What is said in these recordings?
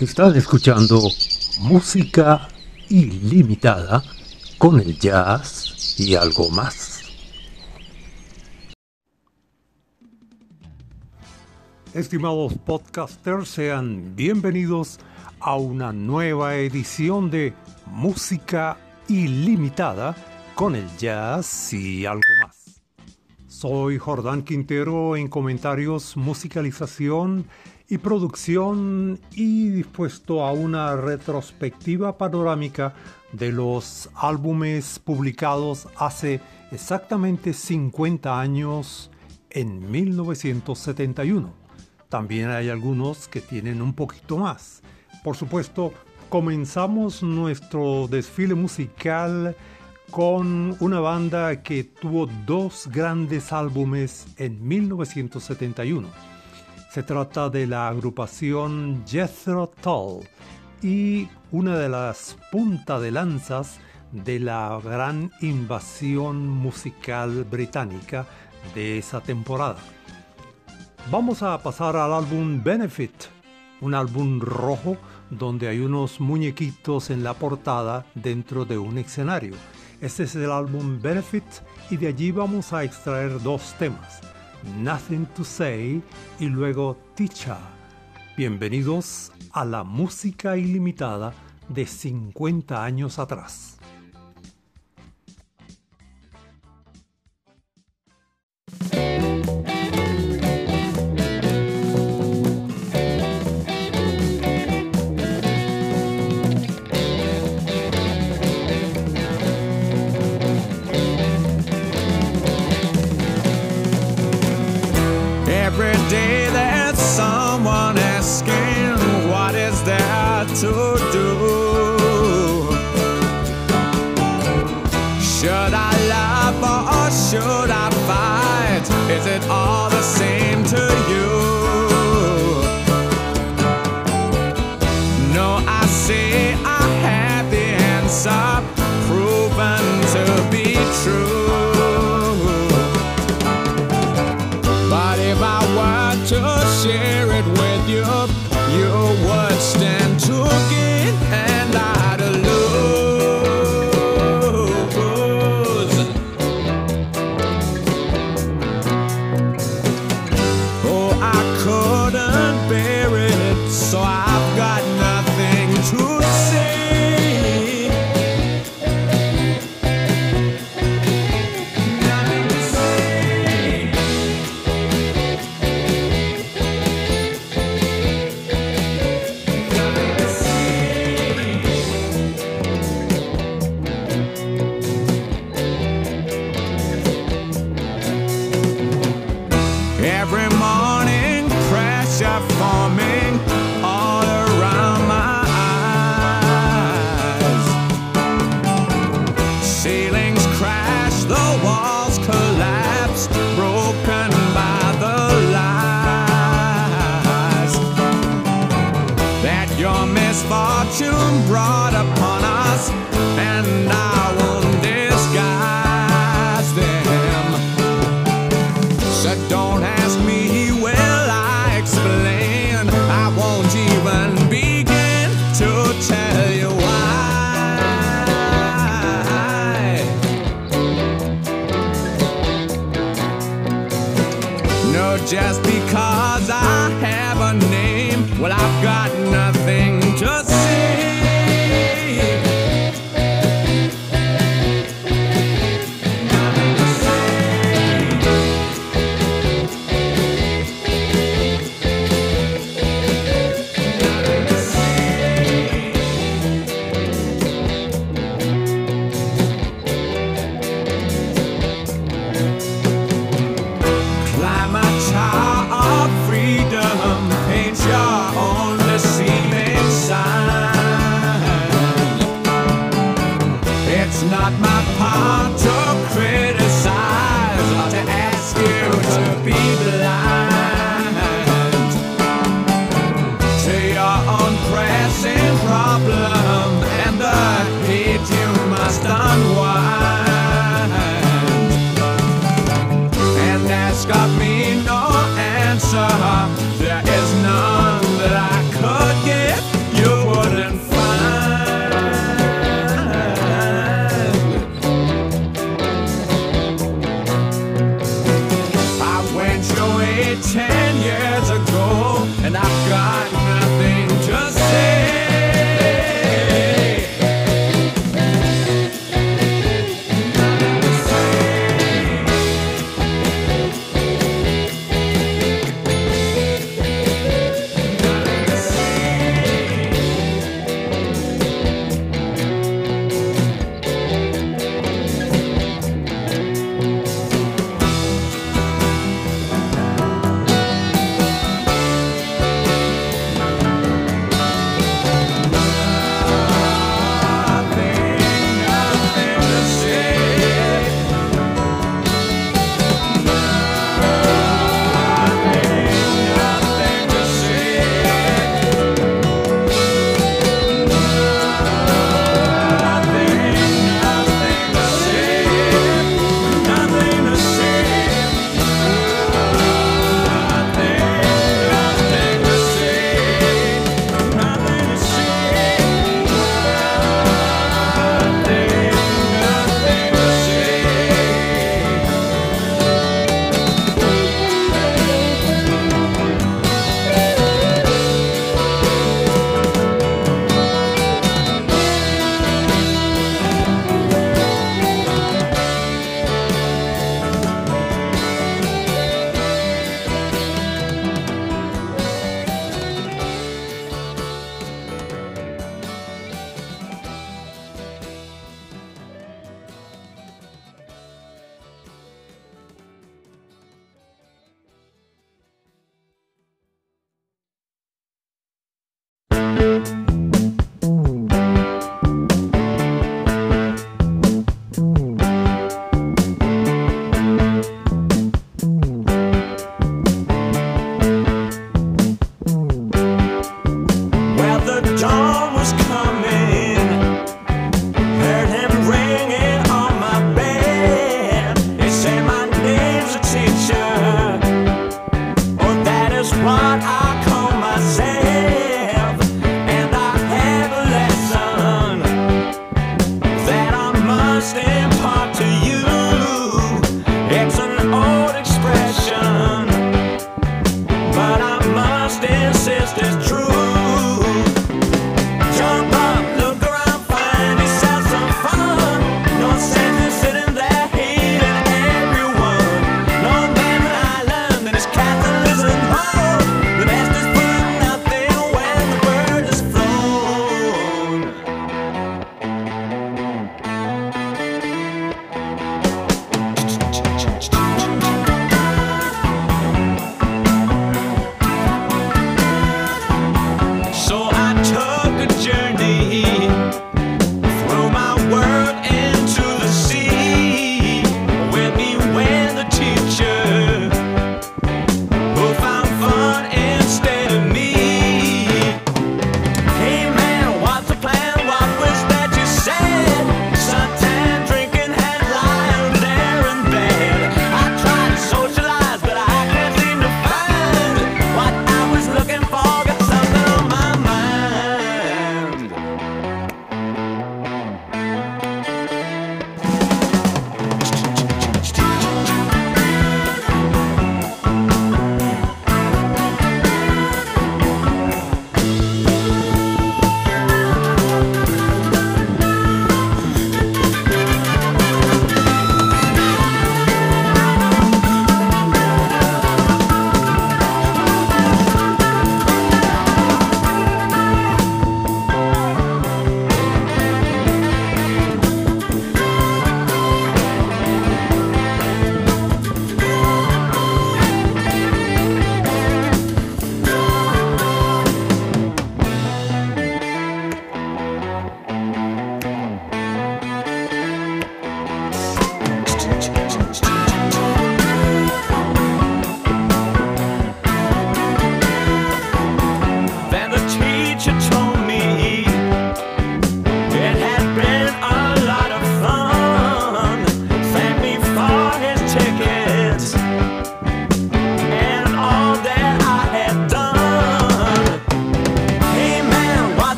Estás escuchando música ilimitada con el jazz y algo más. Estimados podcasters, sean bienvenidos a una nueva edición de Música ilimitada con el jazz y algo más. Soy Jordán Quintero en comentarios, musicalización y producción y dispuesto a una retrospectiva panorámica de los álbumes publicados hace exactamente 50 años en 1971. También hay algunos que tienen un poquito más. Por supuesto, comenzamos nuestro desfile musical con una banda que tuvo dos grandes álbumes en 1971 se trata de la agrupación Jethro Tull y una de las punta de lanzas de la gran invasión musical británica de esa temporada. Vamos a pasar al álbum Benefit, un álbum rojo donde hay unos muñequitos en la portada dentro de un escenario. Este es el álbum Benefit y de allí vamos a extraer dos temas. Nothing to Say y luego Ticha. Bienvenidos a la música ilimitada de 50 años atrás.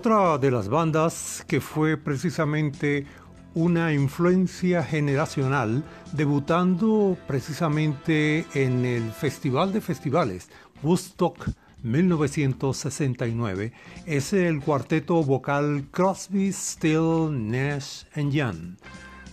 Otra de las bandas que fue precisamente una influencia generacional, debutando precisamente en el Festival de Festivales, Woodstock 1969, es el cuarteto vocal Crosby, Still, Nash Young,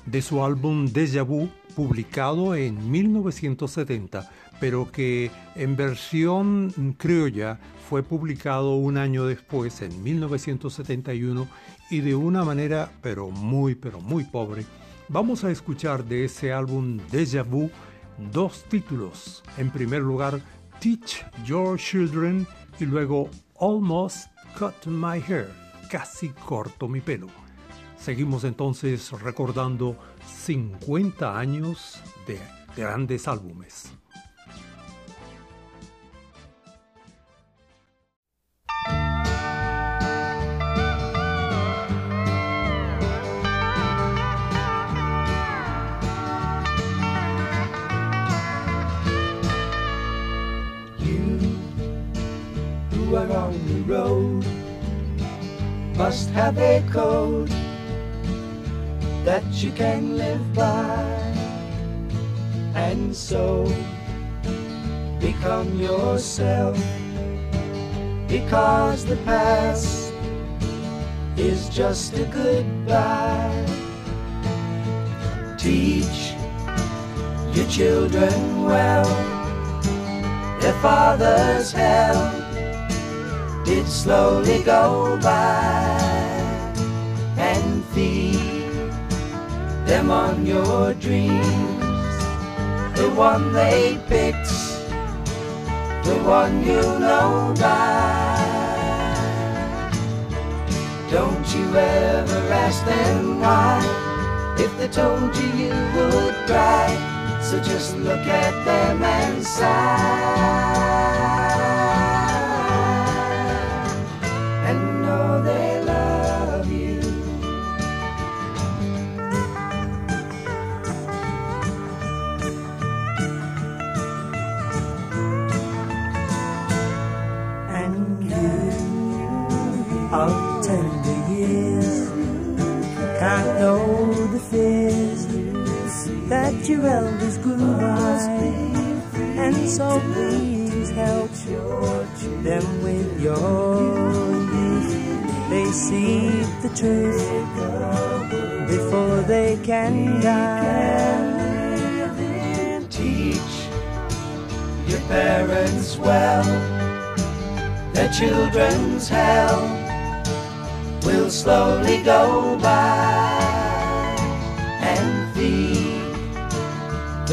de su álbum Deja Vu, publicado en 1970, pero que en versión criolla fue publicado un año después, en 1971, y de una manera pero muy, pero muy pobre. Vamos a escuchar de ese álbum Deja Vu dos títulos. En primer lugar, Teach Your Children y luego Almost Cut My Hair, casi corto mi pelo. Seguimos entonces recordando 50 años de grandes álbumes. Road must have a code that you can live by. And so become yourself because the past is just a goodbye. Teach your children well. Their father's hell did slowly go by. And feed them on your dreams. The one they picked, the one you know by. Don't you ever ask them why, if they told you you would cry. So just look at them and sigh. Your elders grew. And so please help them with your youth. They see the truth before they can die. Teach your parents well, their children's hell will slowly go by.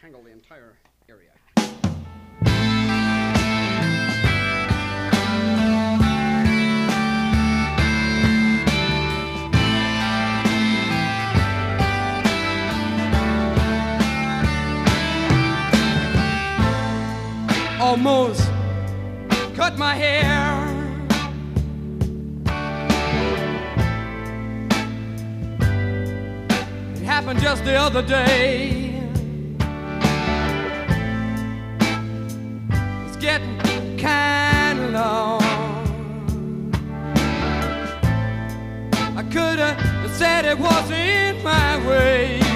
Entangle the entire area. Almost cut my hair. It happened just the other day. Kind of long. I could have said it wasn't my way.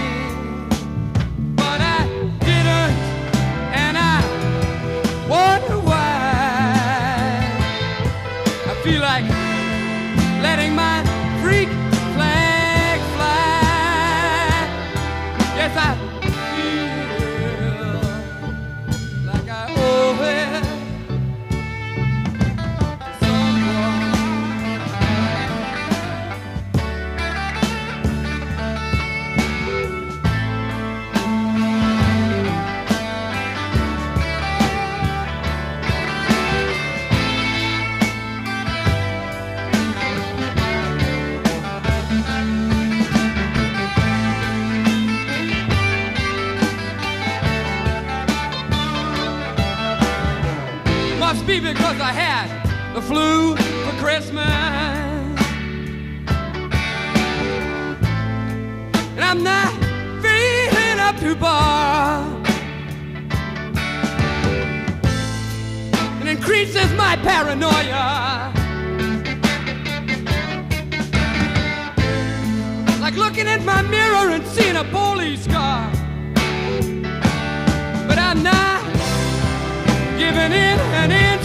flew for Christmas. And I'm not feeling up to bar. It increases my paranoia. Like looking at my mirror and seeing a police scar. But I'm not giving in and in.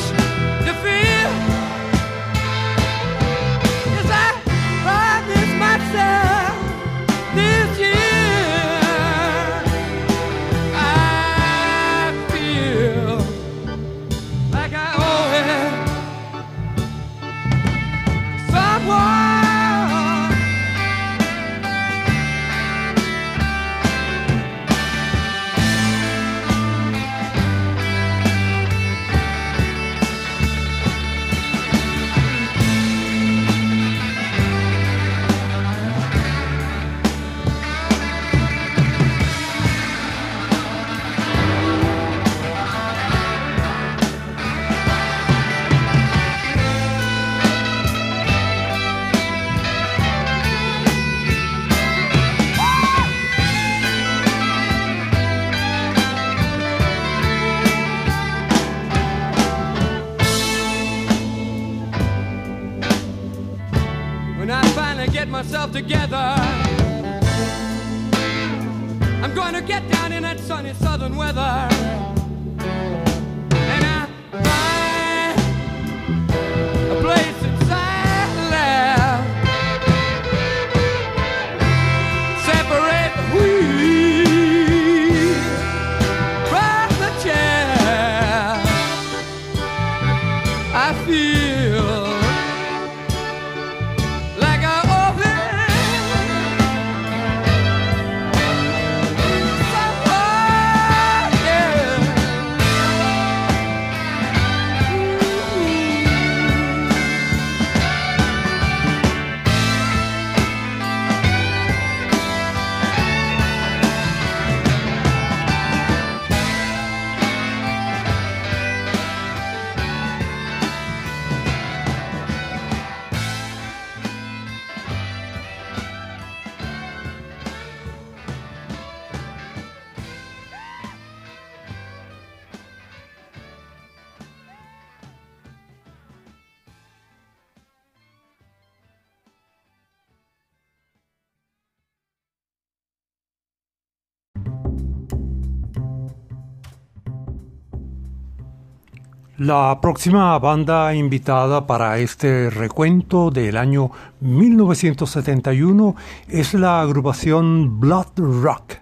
myself. Get down in that sunny southern weather. La próxima banda invitada para este recuento del año 1971 es la agrupación Blood Rock.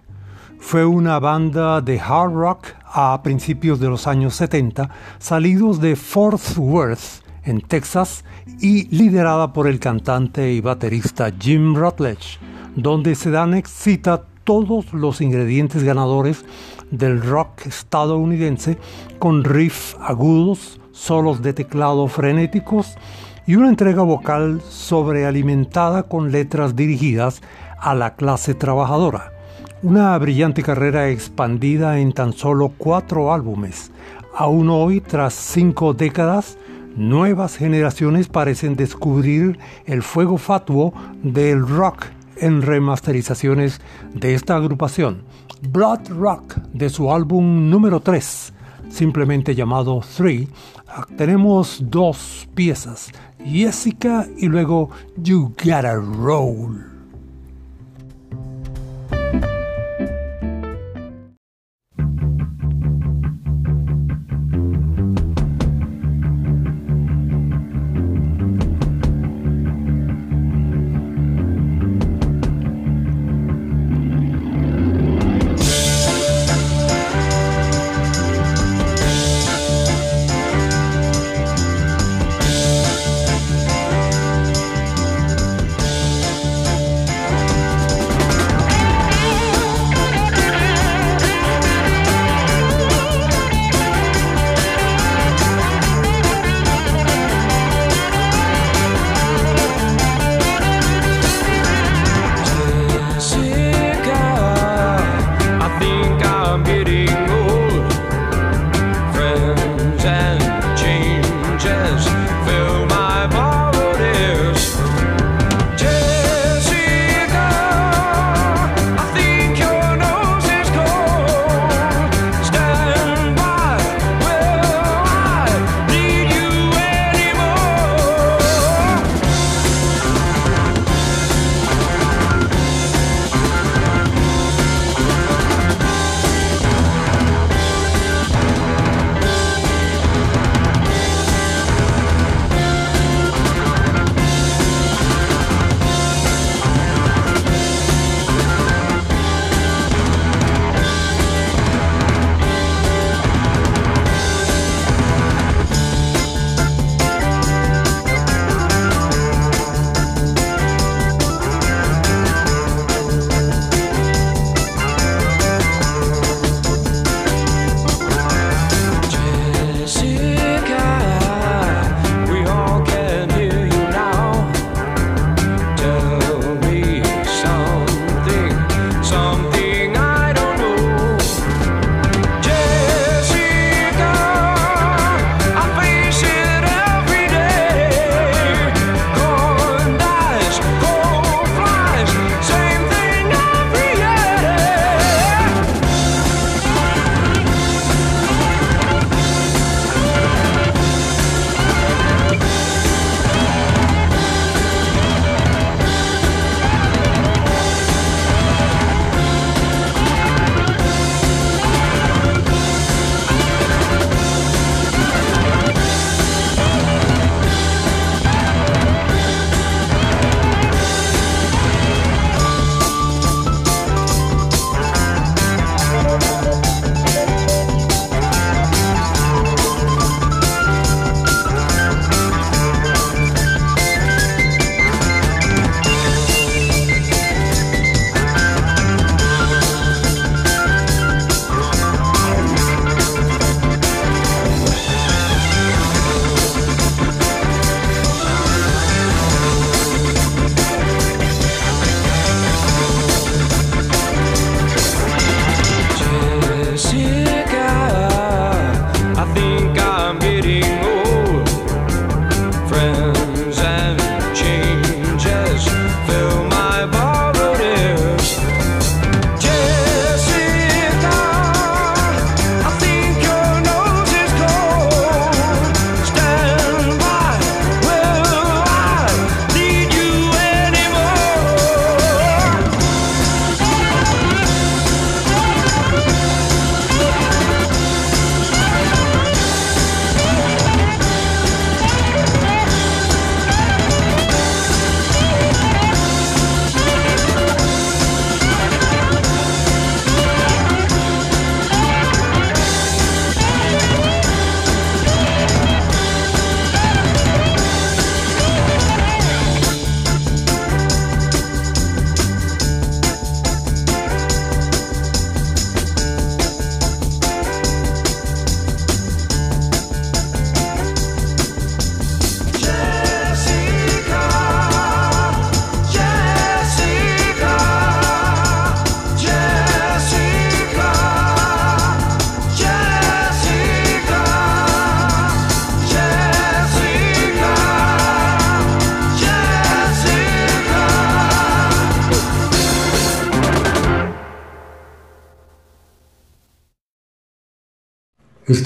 Fue una banda de hard rock a principios de los años 70, salidos de Fort Worth, en Texas, y liderada por el cantante y baterista Jim Rutledge, donde se dan cita todos los ingredientes ganadores del rock estadounidense con riffs agudos, solos de teclado frenéticos y una entrega vocal sobrealimentada con letras dirigidas a la clase trabajadora. Una brillante carrera expandida en tan solo cuatro álbumes. Aún hoy, tras cinco décadas, nuevas generaciones parecen descubrir el fuego fatuo del rock en remasterizaciones de esta agrupación. Blood Rock de su álbum número 3, simplemente llamado 3, tenemos dos piezas, Jessica y luego You Gotta Roll.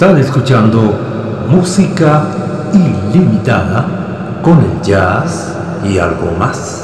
Están escuchando música ilimitada con el jazz y algo más.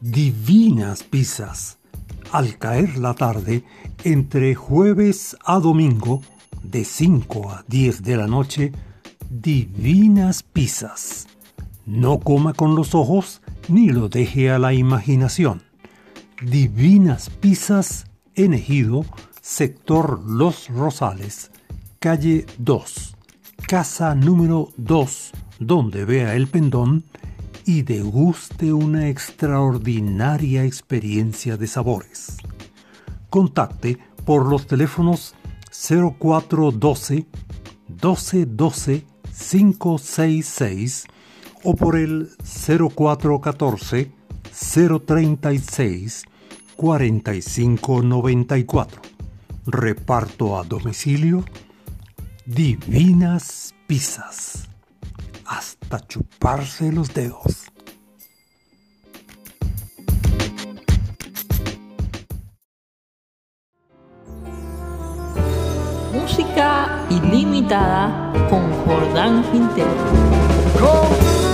Divinas pizzas. Al caer la tarde, entre jueves a domingo, de 5 a 10 de la noche, divinas pizzas. No coma con los ojos ni lo deje a la imaginación. Divinas pizzas en Ejido, sector Los Rosales, calle 2, casa número 2, donde vea el pendón y deguste una extraordinaria experiencia de sabores. Contacte por los teléfonos 0412 1212 566 o por el 0414 036 4594. Reparto a domicilio Divinas Pizzas. Hasta chuparse los dedos. Música ilimitada con Jordán Quintero.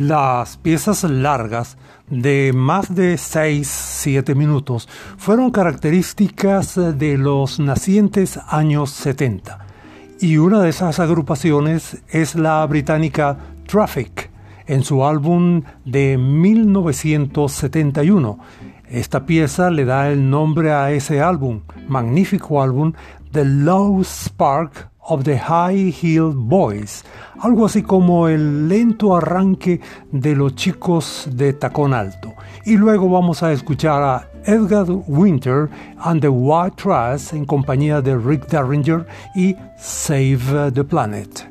Las piezas largas de más de 6-7 minutos fueron características de los nacientes años 70 y una de esas agrupaciones es la británica Traffic en su álbum de 1971. Esta pieza le da el nombre a ese álbum, magnífico álbum, The Low Spark of the High Heel Boys, algo así como el lento arranque de los chicos de tacón alto. Y luego vamos a escuchar a Edgar Winter and the White Trash en compañía de Rick Derringer y Save the Planet.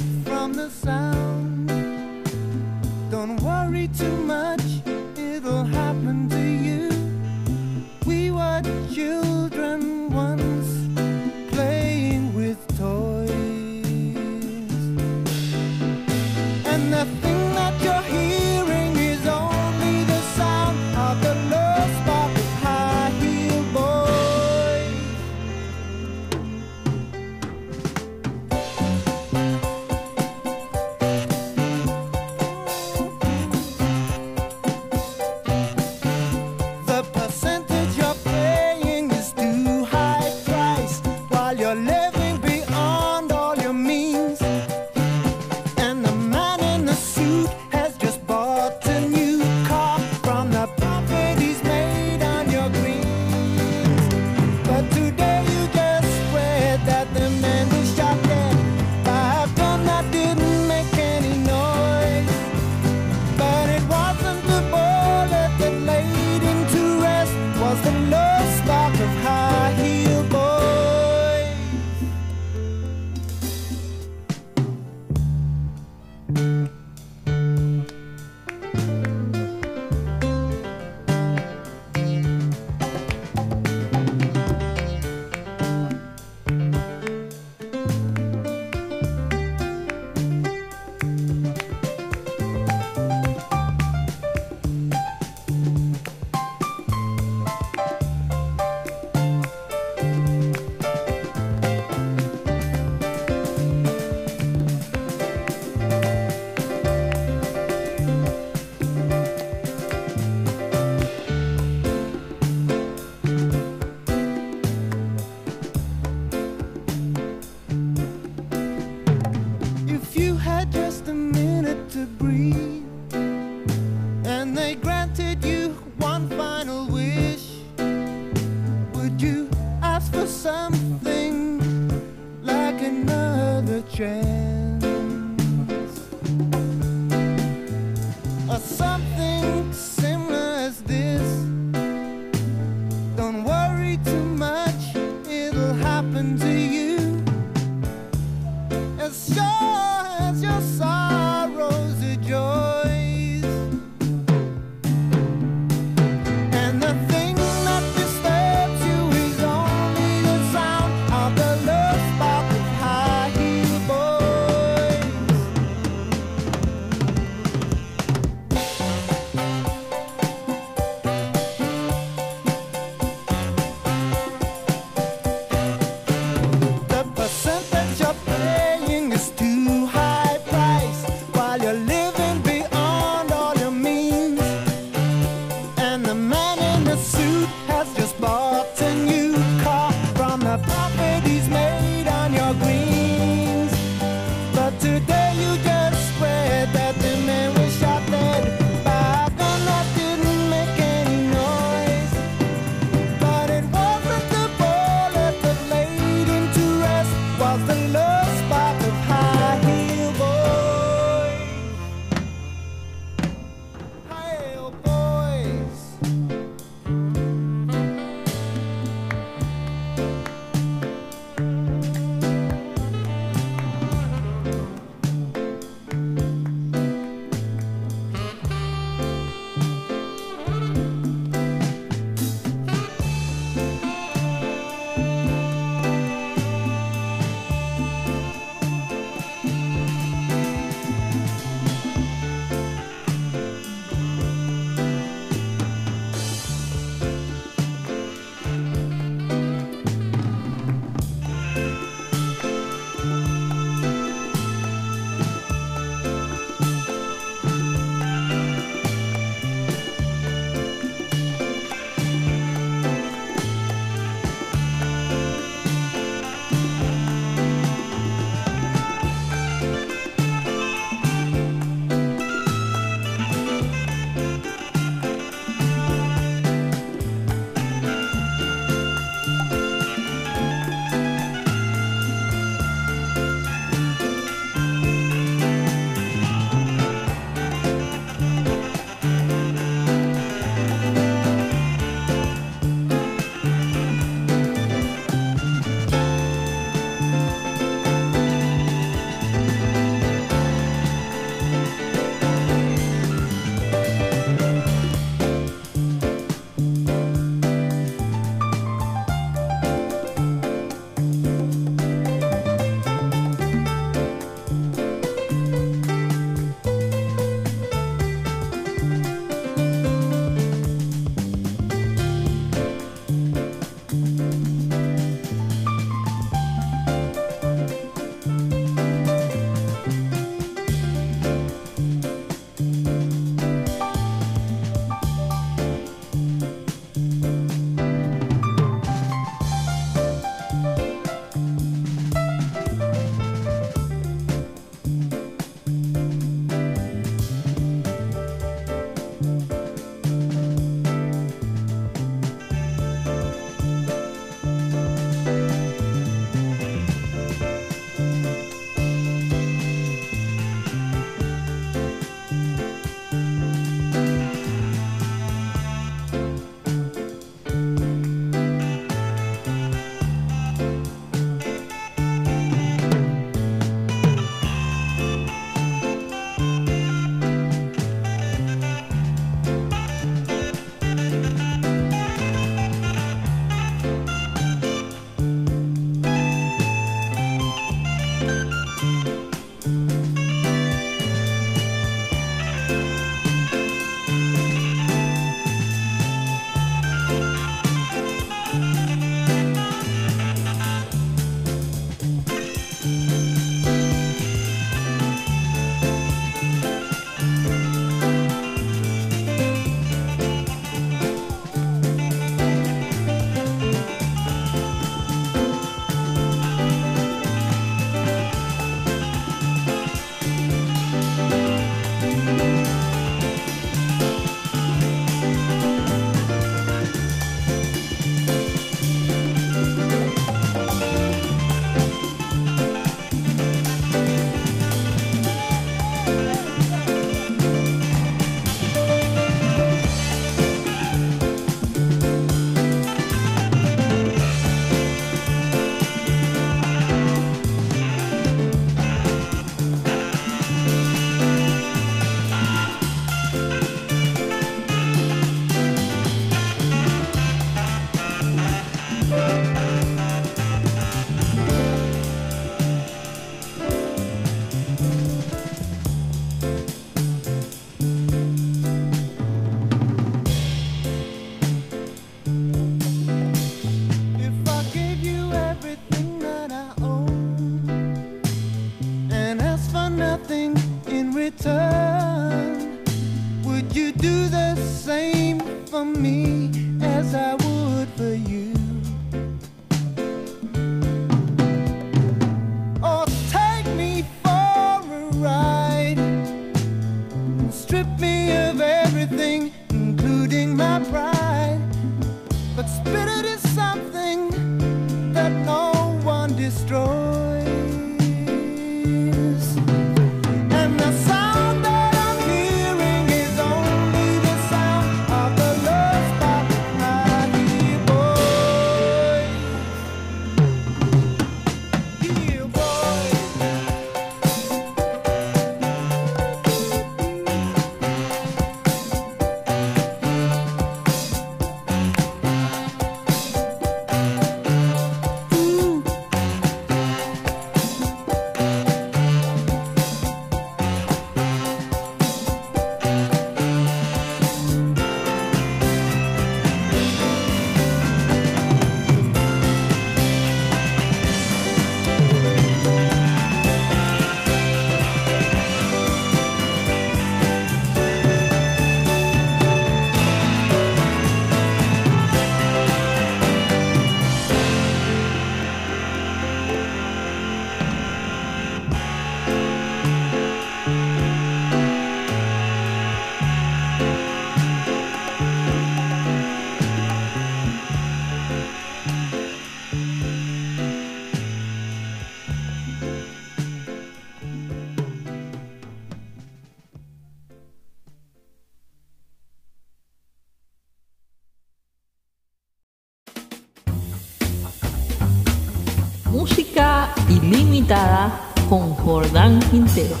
Jordán Quintero.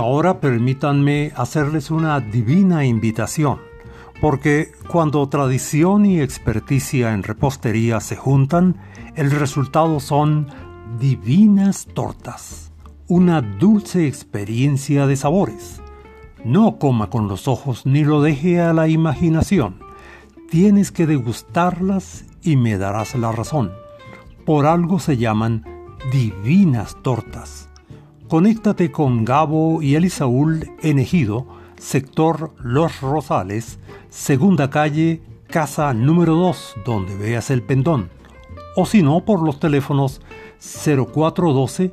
Ahora permítanme hacerles una divina invitación, porque cuando tradición y experticia en repostería se juntan, el resultado son divinas tortas, una dulce experiencia de sabores. No coma con los ojos ni lo deje a la imaginación. Tienes que degustarlas y me darás la razón. Por algo se llaman divinas tortas. Conéctate con Gabo y Elisaúl en Ejido, sector Los Rosales, segunda calle, casa número 2, donde veas el pendón. O si no, por los teléfonos 0412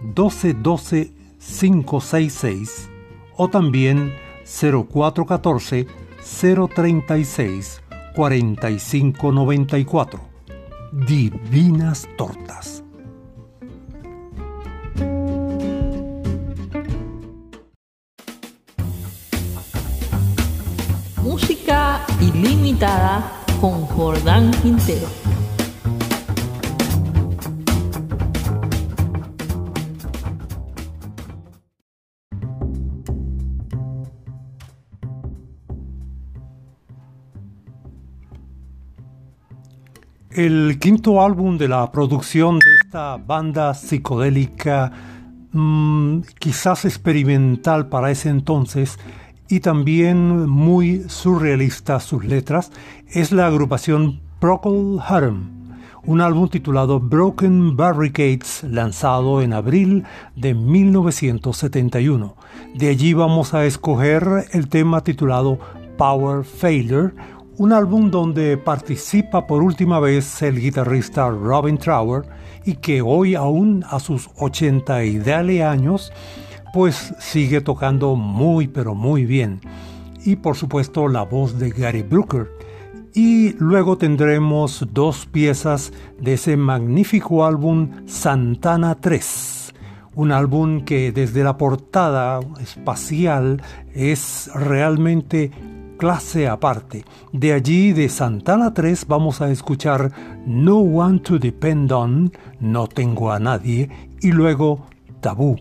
1212 566 o también 0414 036 4594. Divinas Tortas. Con Jordán Quintero. El quinto álbum de la producción de esta banda psicodélica, mmm, quizás experimental para ese entonces, y también muy surrealista sus letras, es la agrupación Procol Harum, un álbum titulado Broken Barricades, lanzado en abril de 1971. De allí vamos a escoger el tema titulado Power Failure, un álbum donde participa por última vez el guitarrista Robin Trower y que hoy aún a sus 80 y dale años pues sigue tocando muy pero muy bien y por supuesto la voz de Gary Brooker y luego tendremos dos piezas de ese magnífico álbum Santana 3 un álbum que desde la portada espacial es realmente clase aparte. De allí, de Santana 3, vamos a escuchar No One to Depend On, No Tengo a Nadie, y luego Tabú.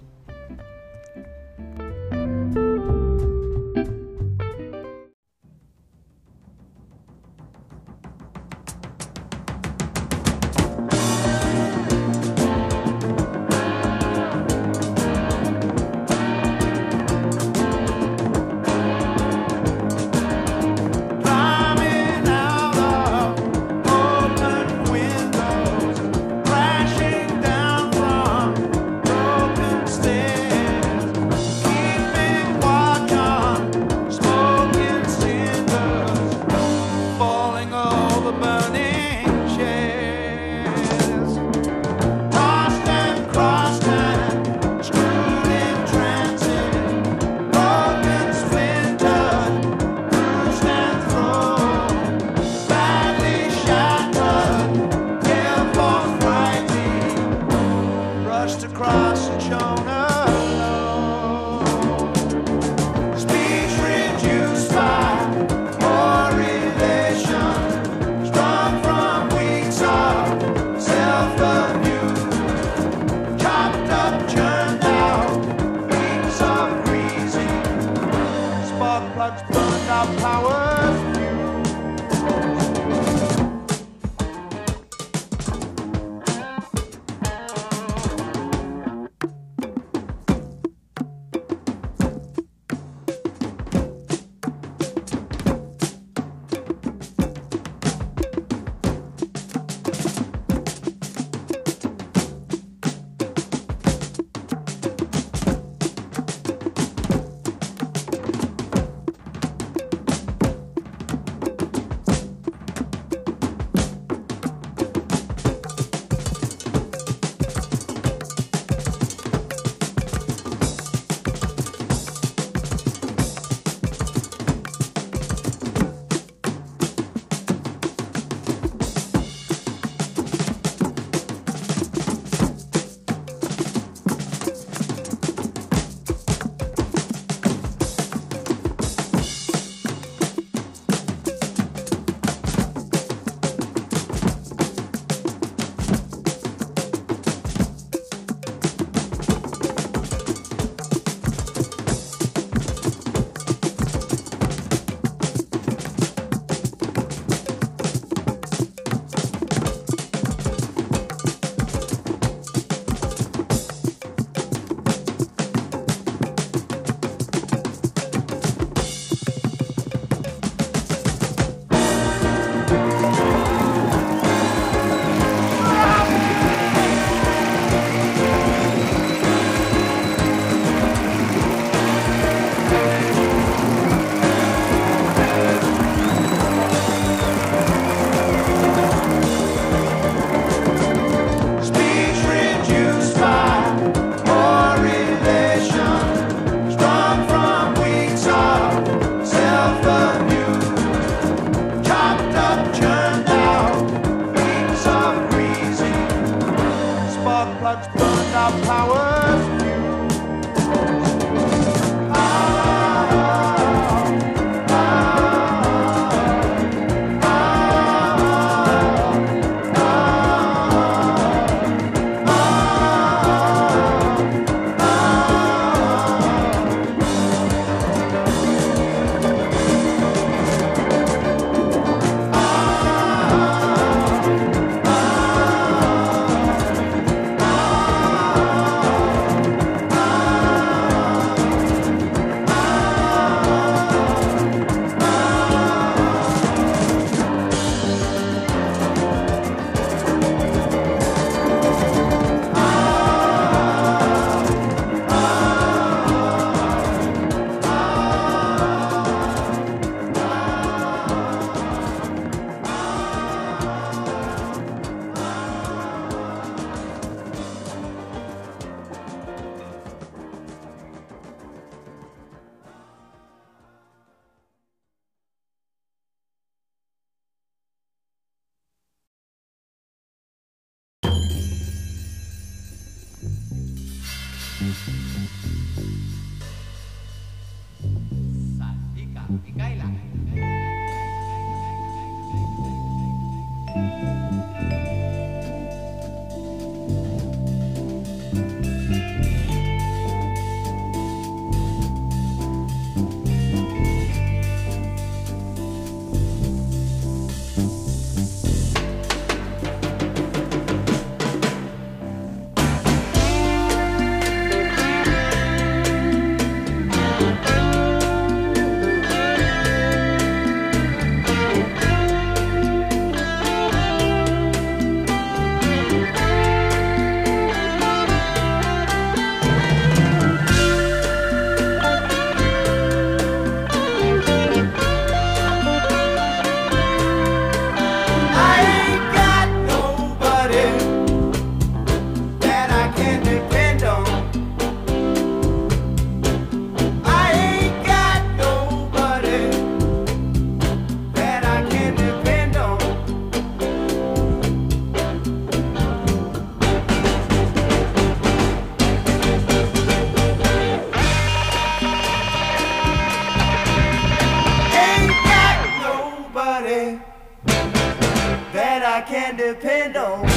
can depend on.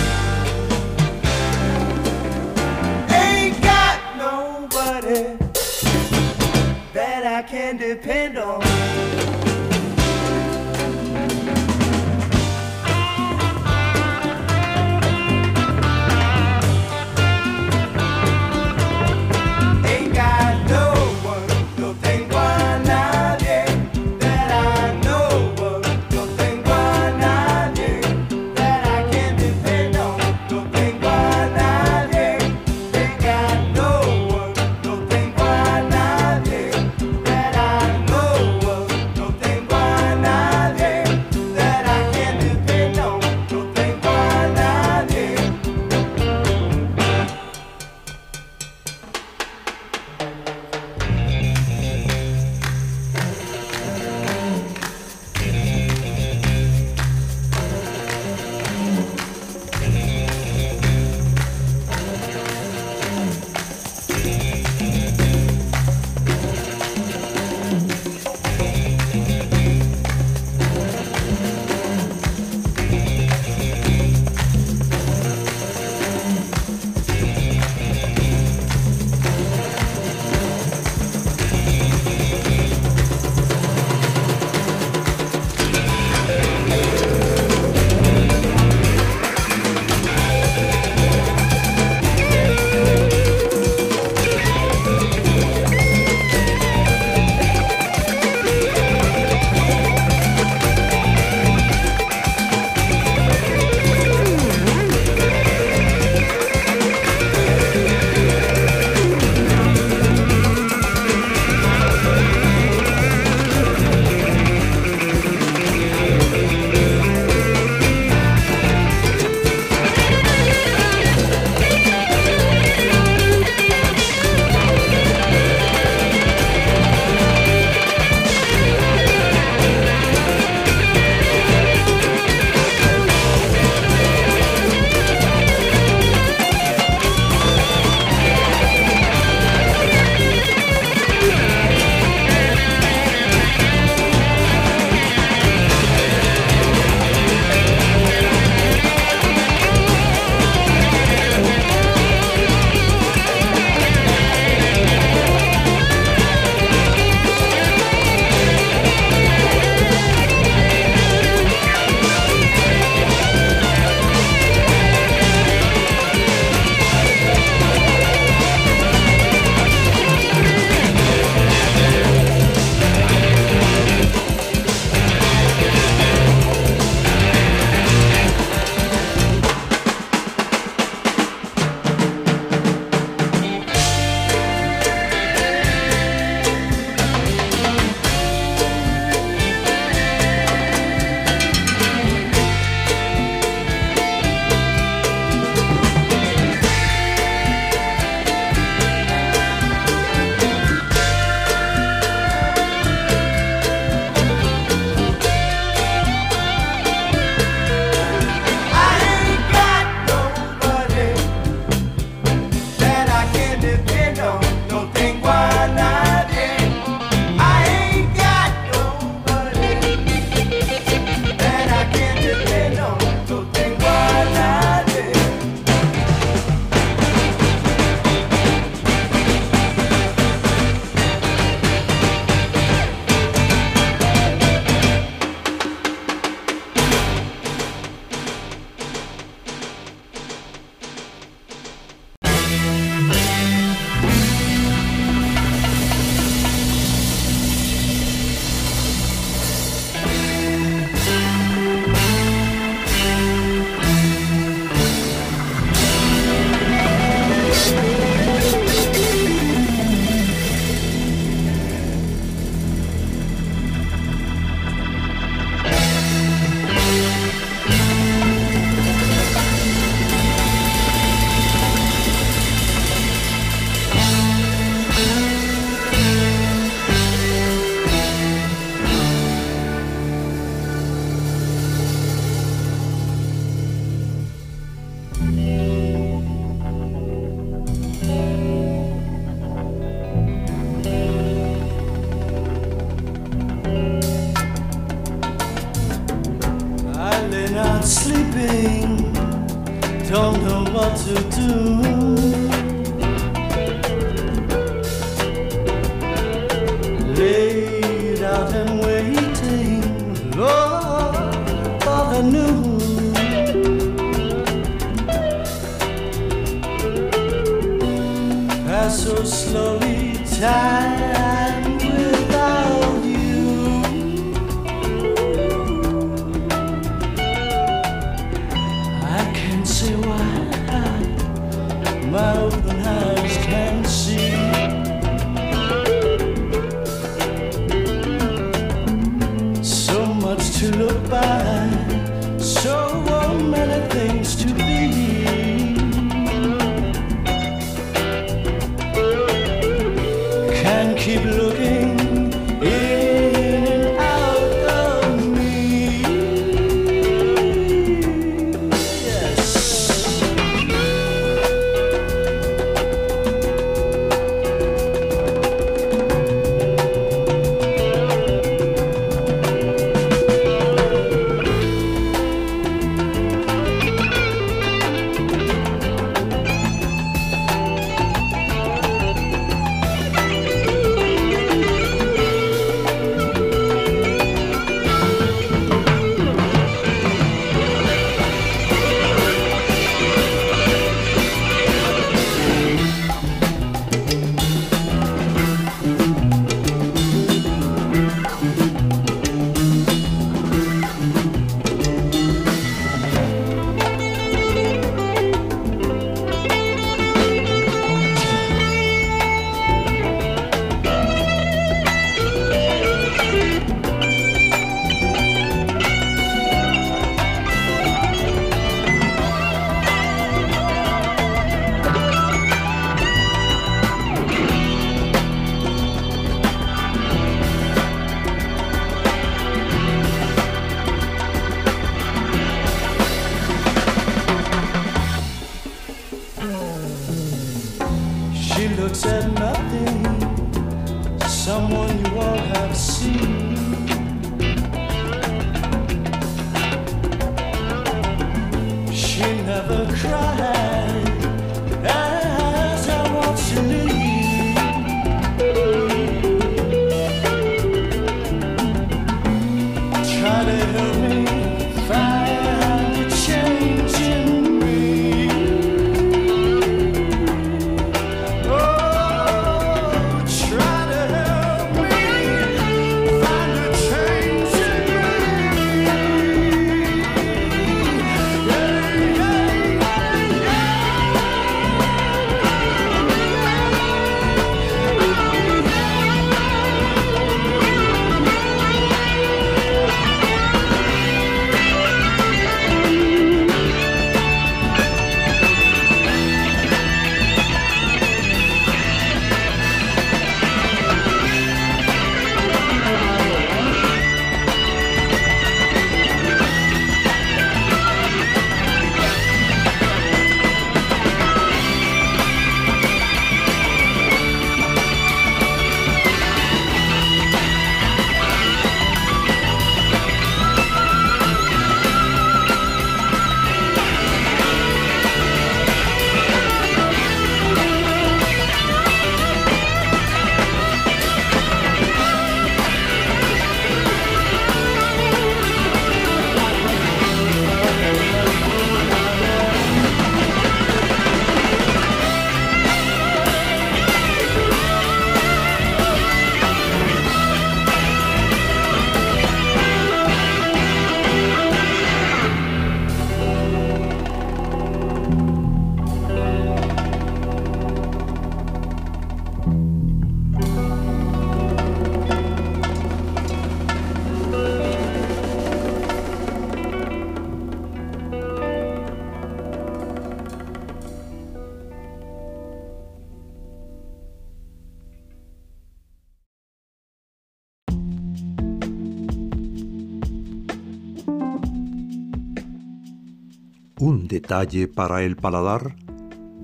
Detalle para el paladar,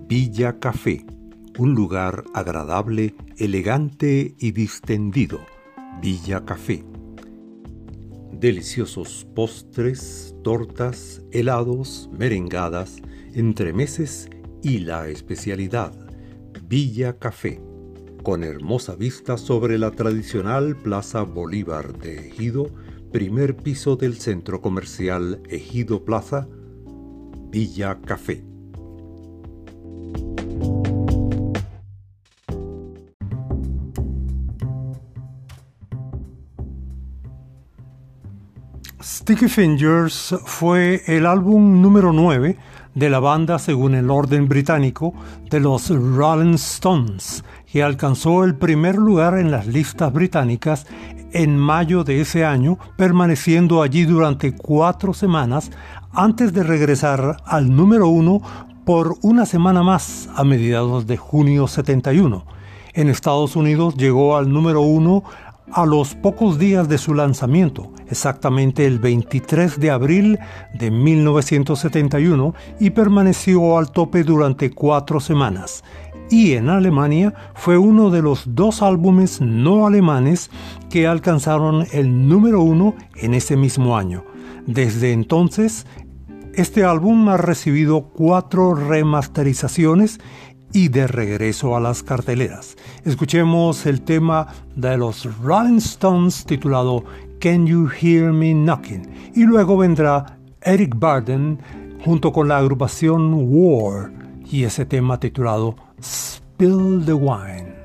Villa Café, un lugar agradable, elegante y distendido. Villa Café. Deliciosos postres, tortas, helados, merengadas, entremeses y la especialidad Villa Café, con hermosa vista sobre la tradicional Plaza Bolívar de Ejido, primer piso del centro comercial Ejido Plaza, Villa Café. Sticky Fingers fue el álbum número 9 de la banda según el orden británico de los Rolling Stones, que alcanzó el primer lugar en las listas británicas en mayo de ese año, permaneciendo allí durante cuatro semanas antes de regresar al número uno por una semana más a mediados de junio 71. En Estados Unidos llegó al número uno a los pocos días de su lanzamiento, exactamente el 23 de abril de 1971, y permaneció al tope durante cuatro semanas. Y en Alemania fue uno de los dos álbumes no alemanes que alcanzaron el número uno en ese mismo año. Desde entonces, este álbum ha recibido cuatro remasterizaciones y de regreso a las carteleras. Escuchemos el tema de los Rolling Stones titulado Can You Hear Me Knocking y luego vendrá Eric Barden junto con la agrupación War y ese tema titulado Spill the Wine.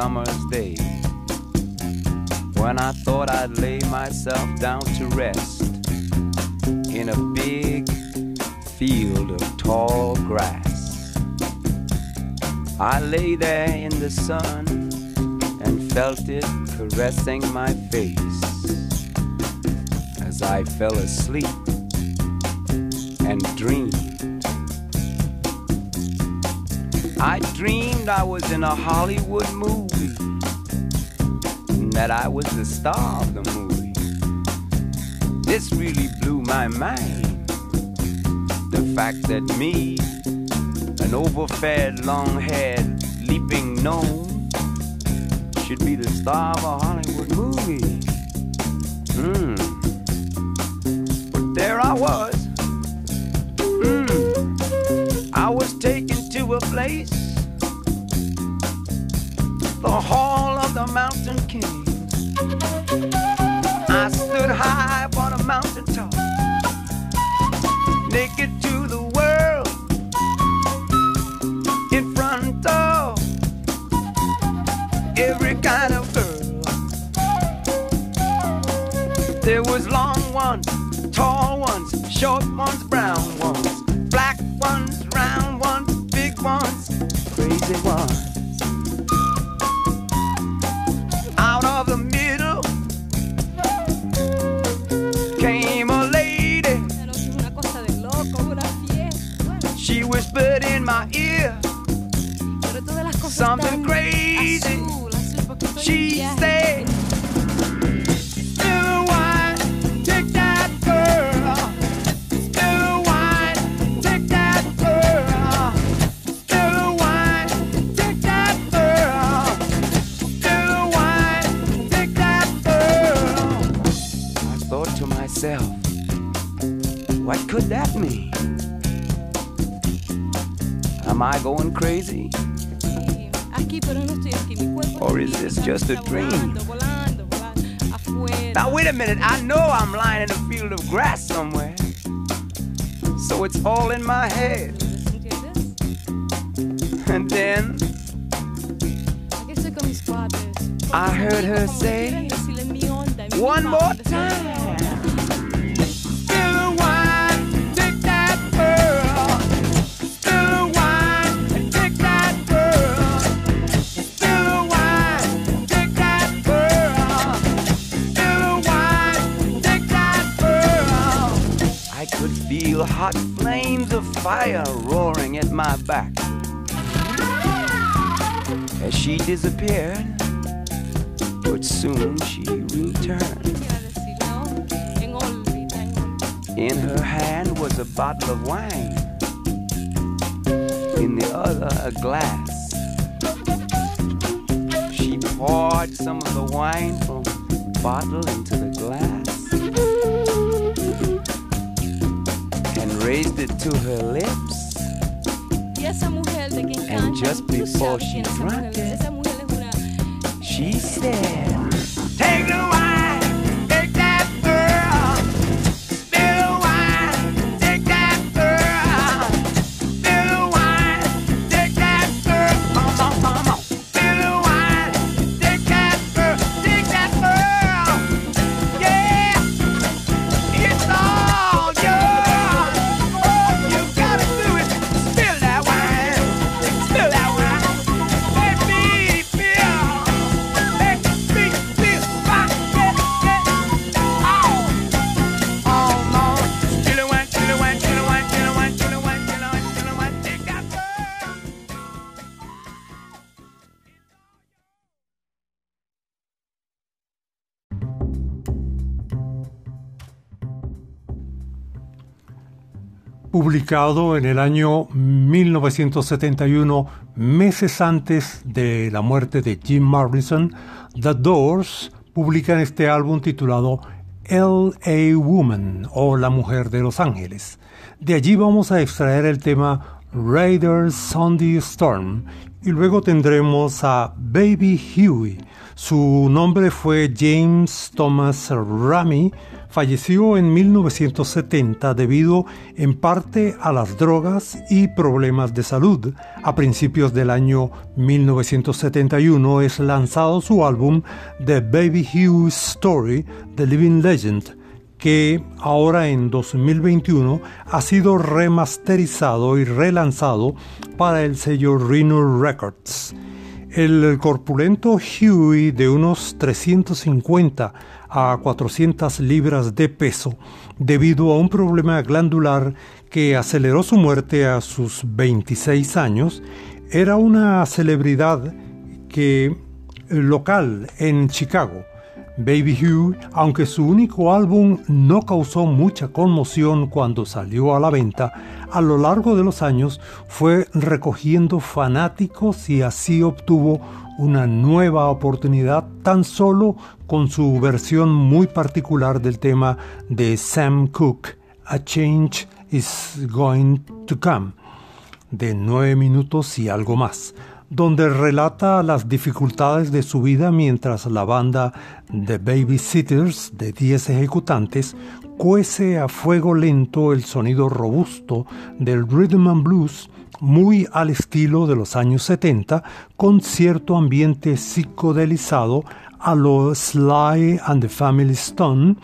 Summer's day when I thought I'd lay myself down to rest in a big field of tall grass. I lay there in the sun and felt it caressing my face as I fell asleep and dreamed. I dreamed I was in a Hollywood movie that I was the star of the movie. This really blew my mind. The fact that me, an overfed, long haired, leaping gnome, should be the star of a Hollywood movie. Hmm. But there I was. Hmm. I was taken to a place, the Hall of the Mountain King. Stood high upon a mountain top, naked to the world, in front of every kind of girl. There was long ones, tall ones, short my head. Disappeared, but soon she returned. Quiero decir, ¿no? En órbita, en órbita. In her hand was a bottle of wine, in the other, a glass. She poured some of the wine from the bottle into the glass and raised it to her lips. Y esa mujer de quien And just before she quién es esa drank publicado en el año 1971, meses antes de la muerte de Jim Morrison, The Doors publican este álbum titulado L.A. Woman o La Mujer de Los Ángeles. De allí vamos a extraer el tema Raiders Sunday Storm y luego tendremos a Baby Huey, Su nombre fue James Thomas Ramy. Falleció en 1970 debido en parte a las drogas y problemas de salud. A principios del año 1971 es lanzado su álbum The Baby Hugh Story, The Living Legend, que ahora en 2021 ha sido remasterizado y relanzado para el sello Rhino Records. El corpulento Huey de unos 350 a 400 libras de peso debido a un problema glandular que aceleró su muerte a sus 26 años, era una celebridad que local en Chicago Baby Hugh, aunque su único álbum no causó mucha conmoción cuando salió a la venta, a lo largo de los años fue recogiendo fanáticos y así obtuvo una nueva oportunidad tan solo con su versión muy particular del tema de Sam Cooke, A Change is Going to Come, de nueve minutos y algo más donde relata las dificultades de su vida mientras la banda The Babysitters de 10 ejecutantes cuece a fuego lento el sonido robusto del rhythm and blues muy al estilo de los años 70 con cierto ambiente psicodelizado a lo Sly and the Family Stone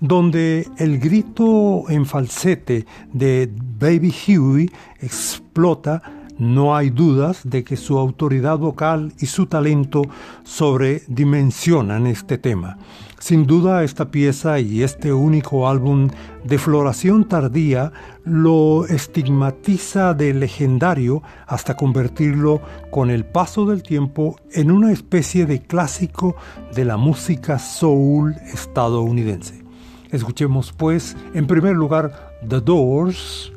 donde el grito en falsete de Baby Huey explota no hay dudas de que su autoridad vocal y su talento sobredimensionan este tema. Sin duda esta pieza y este único álbum de floración tardía lo estigmatiza de legendario hasta convertirlo con el paso del tiempo en una especie de clásico de la música soul estadounidense. Escuchemos pues en primer lugar The Doors,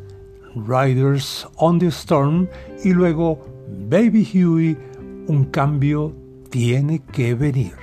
Riders on the Storm y luego Baby Huey, un cambio tiene que venir.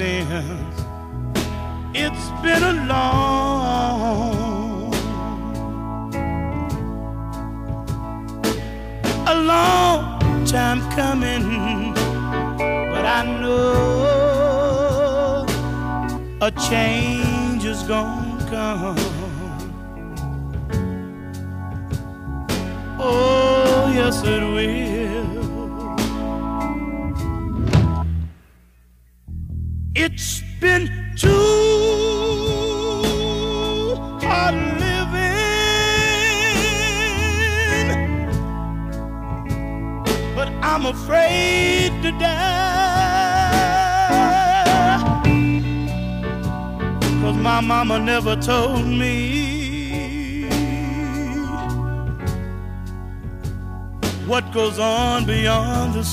in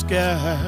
sky.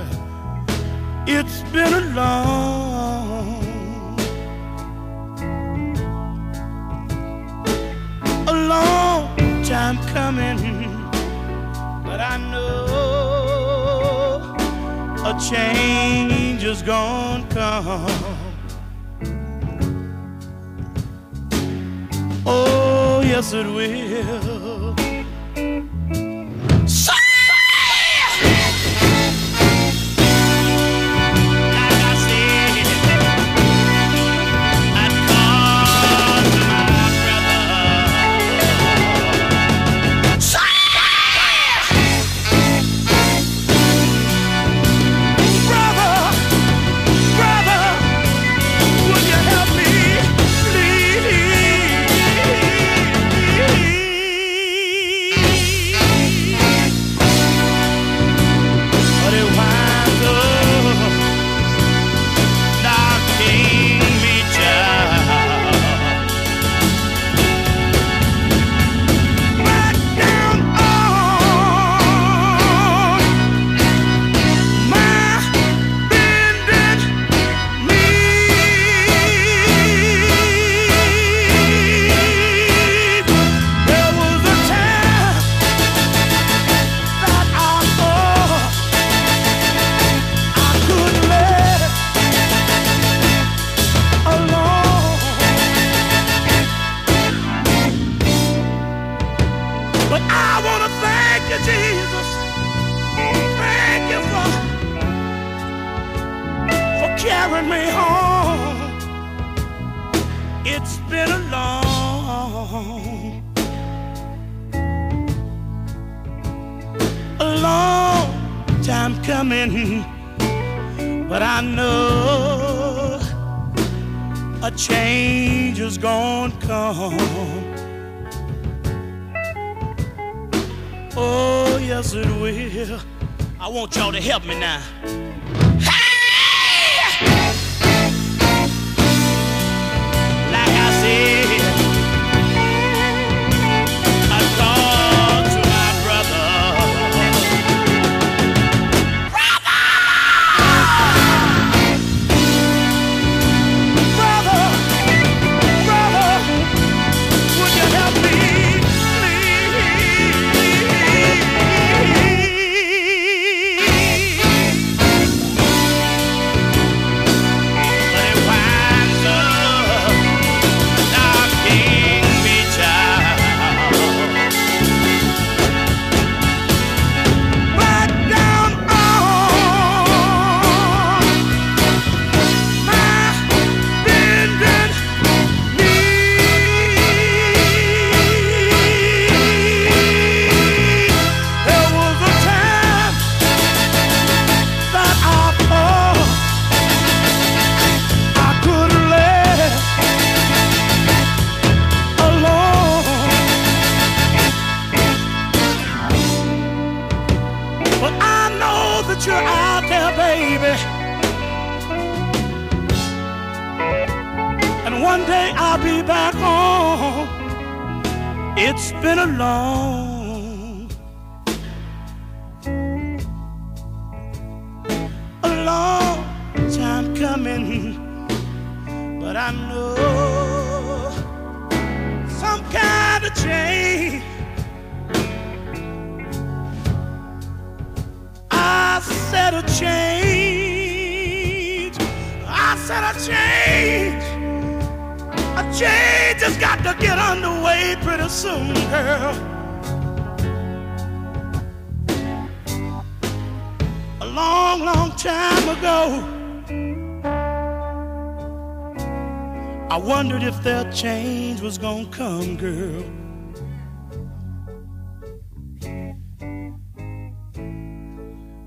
Girl.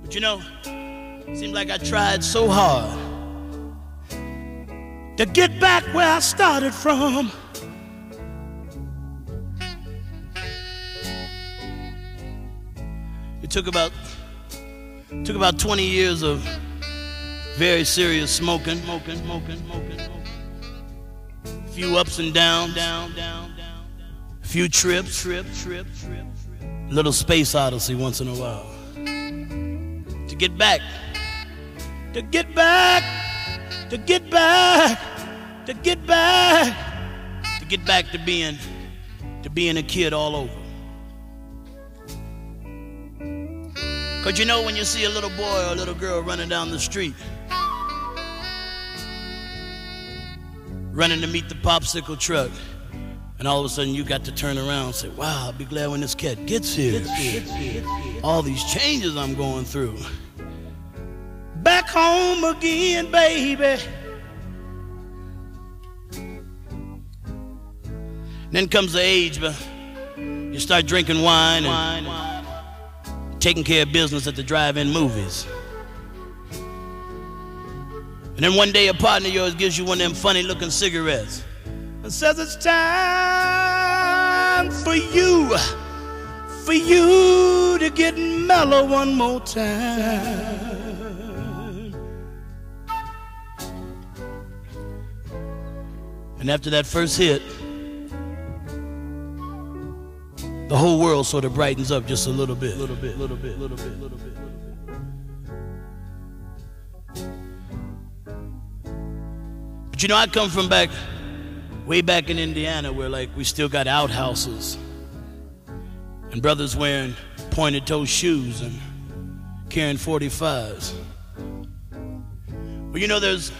But you know, seemed like I tried so hard to get back where I started from. It took about took about 20 years of very serious smoking, smoking, smoking, smoking. A few ups and downs, down, down, few trips, trip, trip, trip. Little space odyssey once in a while. To get back, to get back, to get back, to get back, to get back to being, to being a kid all over. Cause you know when you see a little boy or a little girl running down the street, running to meet the popsicle truck, and all of a sudden you got to turn around and say, wow, I'll be glad when this cat gets here. All these changes I'm going through. Back home again, baby. Then comes the age, but you start drinking wine and taking care of business at the drive-in movies. And then one day a partner of yours gives you one of them funny looking cigarettes says it's time for you, for you to get mellow one more time. And after that first hit, the whole world sort of brightens up just a little bit. Little bit, little bit, little bit, little bit, little bit. But you know, I come from back, way back in Indiana, where like we still got outhouses and brothers wearing pointed toe shoes and carrying 45s. Well, you know, there's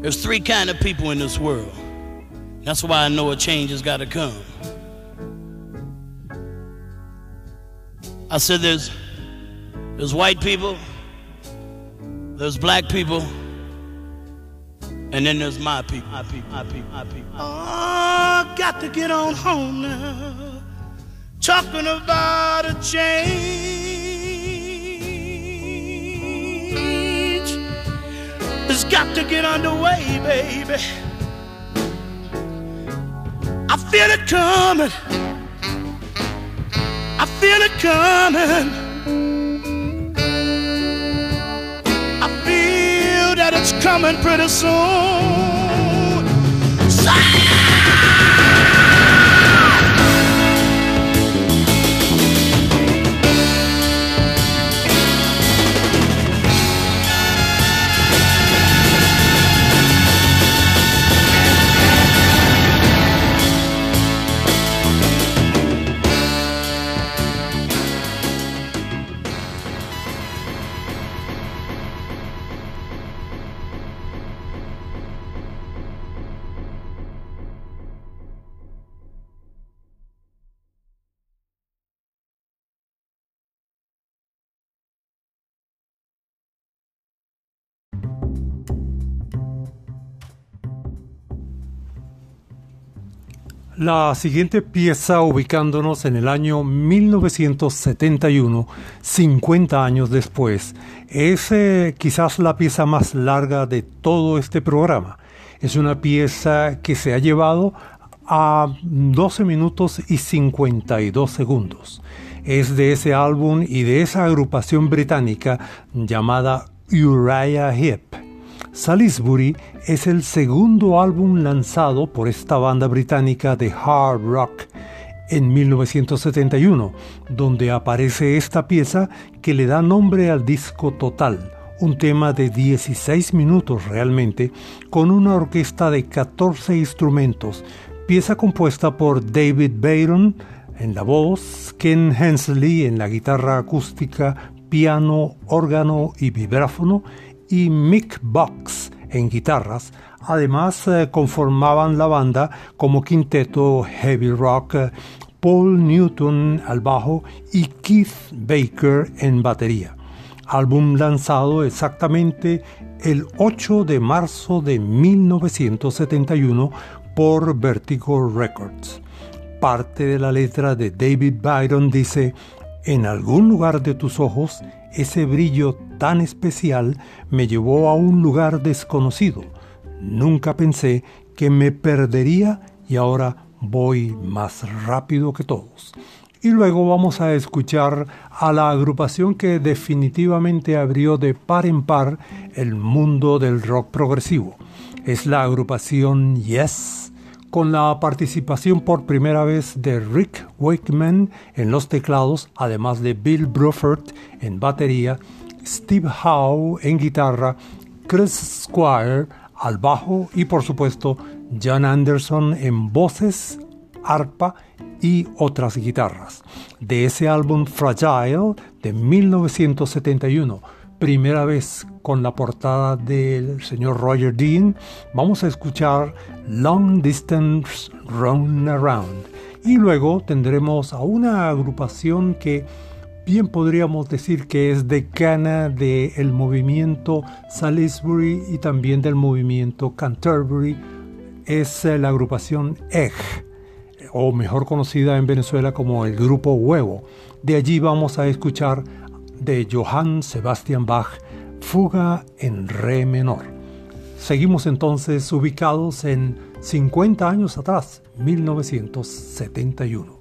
there's three kind of people in this world. That's why I know a change has got to come. I said there's there's white people, there's black people, and then there's my people. My people, my people, my people. Oh, got to get on home now. Talking about a change. It's got to get underway, baby. I feel it coming. I feel it coming. That it's coming pretty soon. La siguiente pieza ubicándonos en el año 1971, 50 años después, es eh, quizás la pieza más larga de todo este programa. Es una pieza que se ha llevado a 12 minutos y 52 segundos. Es de ese álbum y de esa agrupación británica llamada Uriah Heep. Salisbury es el segundo álbum lanzado por esta banda británica de hard rock en 1971, donde aparece esta pieza que le da nombre al disco total, un tema de 16 minutos realmente, con una orquesta de 14 instrumentos, pieza compuesta por David Bayron en la voz, Ken Hensley en la guitarra acústica, piano, órgano y vibráfono, y Mick Box en guitarras. Además eh, conformaban la banda como quinteto heavy rock eh, Paul Newton al bajo y Keith Baker en batería. Álbum lanzado exactamente el 8 de marzo de 1971 por Vertigo Records. Parte de la letra de David Byron dice, en algún lugar de tus ojos, ese brillo tan especial me llevó a un lugar desconocido. Nunca pensé que me perdería y ahora voy más rápido que todos. Y luego vamos a escuchar a la agrupación que definitivamente abrió de par en par el mundo del rock progresivo. Es la agrupación Yes, con la participación por primera vez de Rick Wakeman en los teclados, además de Bill Bruford en batería, Steve Howe en guitarra, Chris Squire al bajo y por supuesto John Anderson en voces, arpa y otras guitarras. De ese álbum Fragile de 1971, primera vez con la portada del señor Roger Dean, vamos a escuchar Long Distance Run Around. Y luego tendremos a una agrupación que bien podríamos decir que es decana del movimiento Salisbury y también del movimiento Canterbury, es eh, la agrupación EG, o mejor conocida en Venezuela como el Grupo Huevo. De allí vamos a escuchar de Johann Sebastian Bach, Fuga en Re menor. Seguimos entonces ubicados en 50 años atrás, 1971.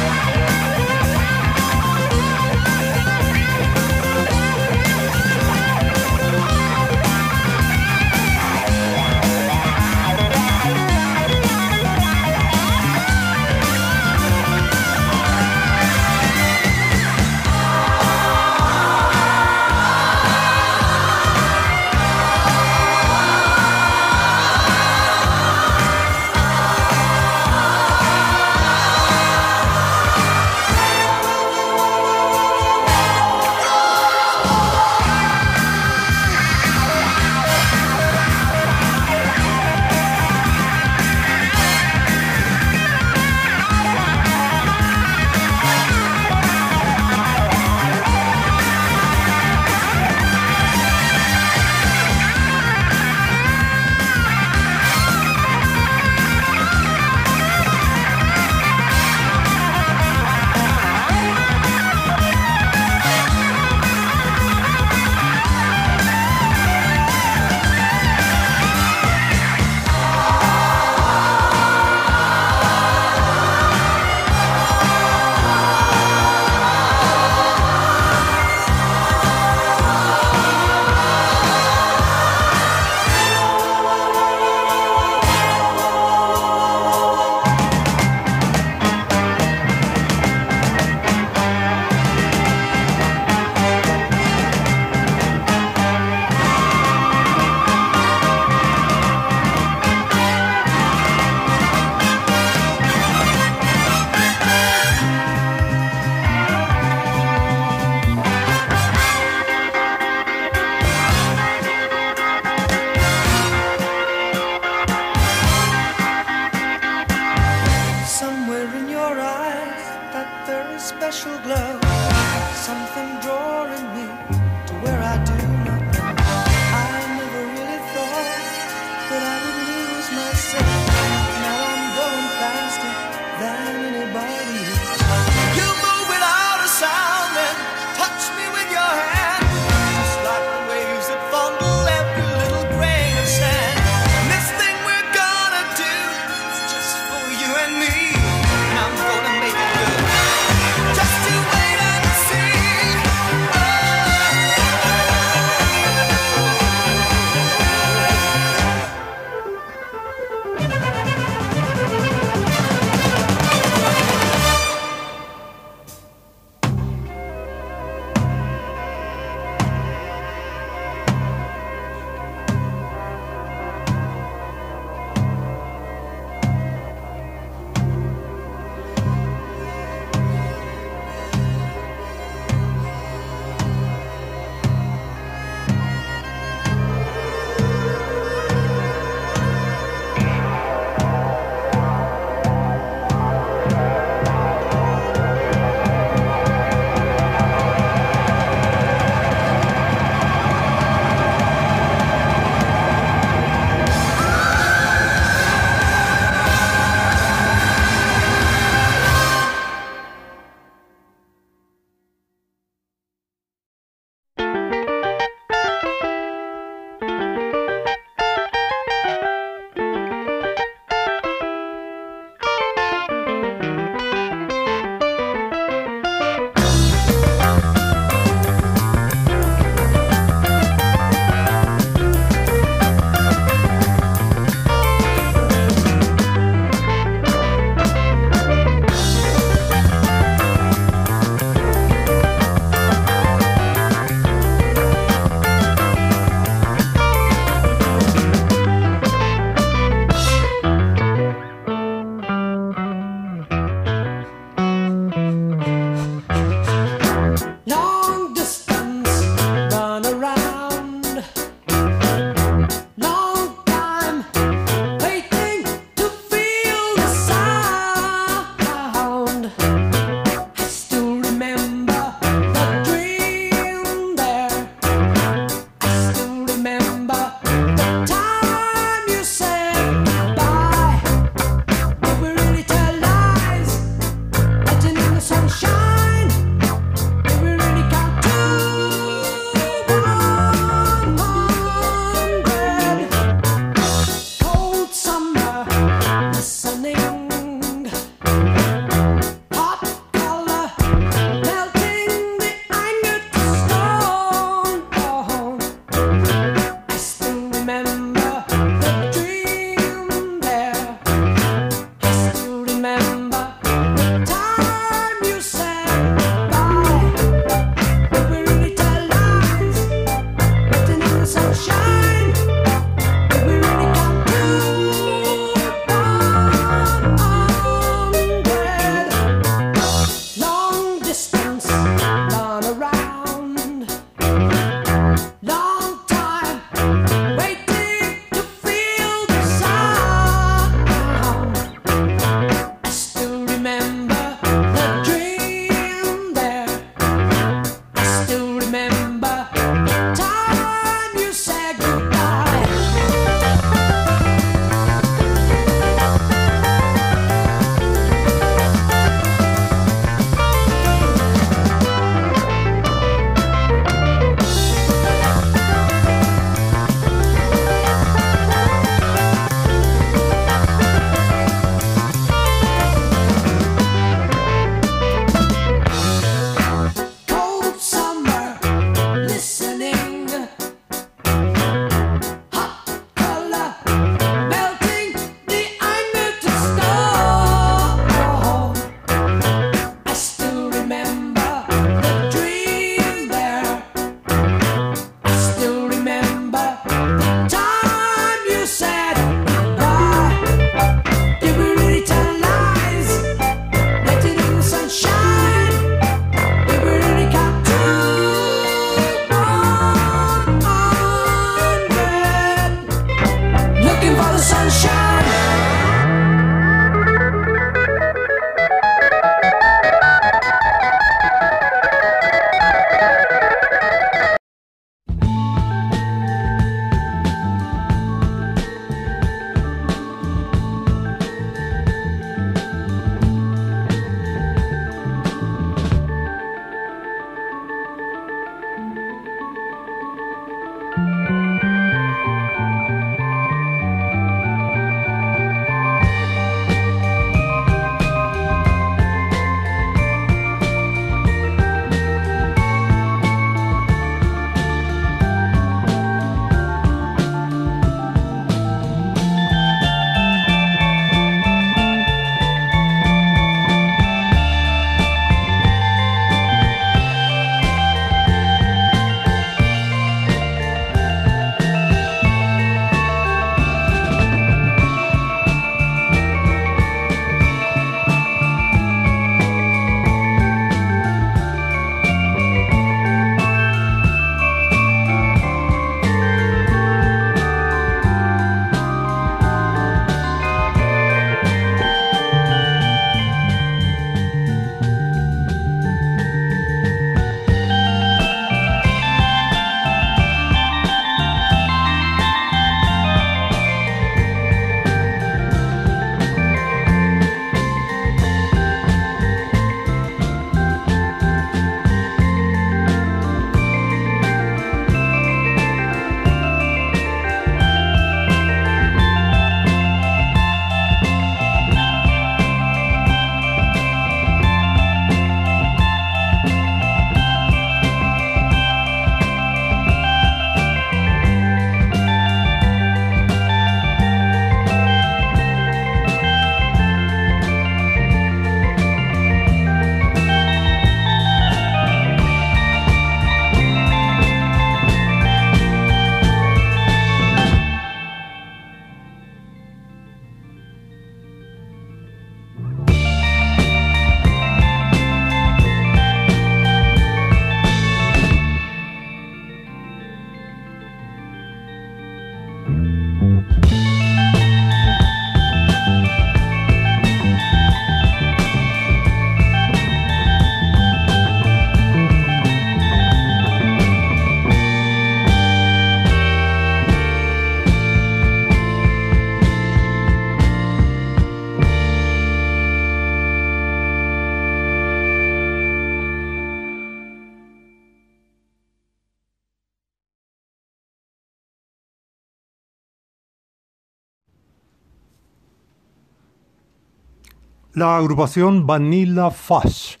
La agrupación Vanilla Fudge,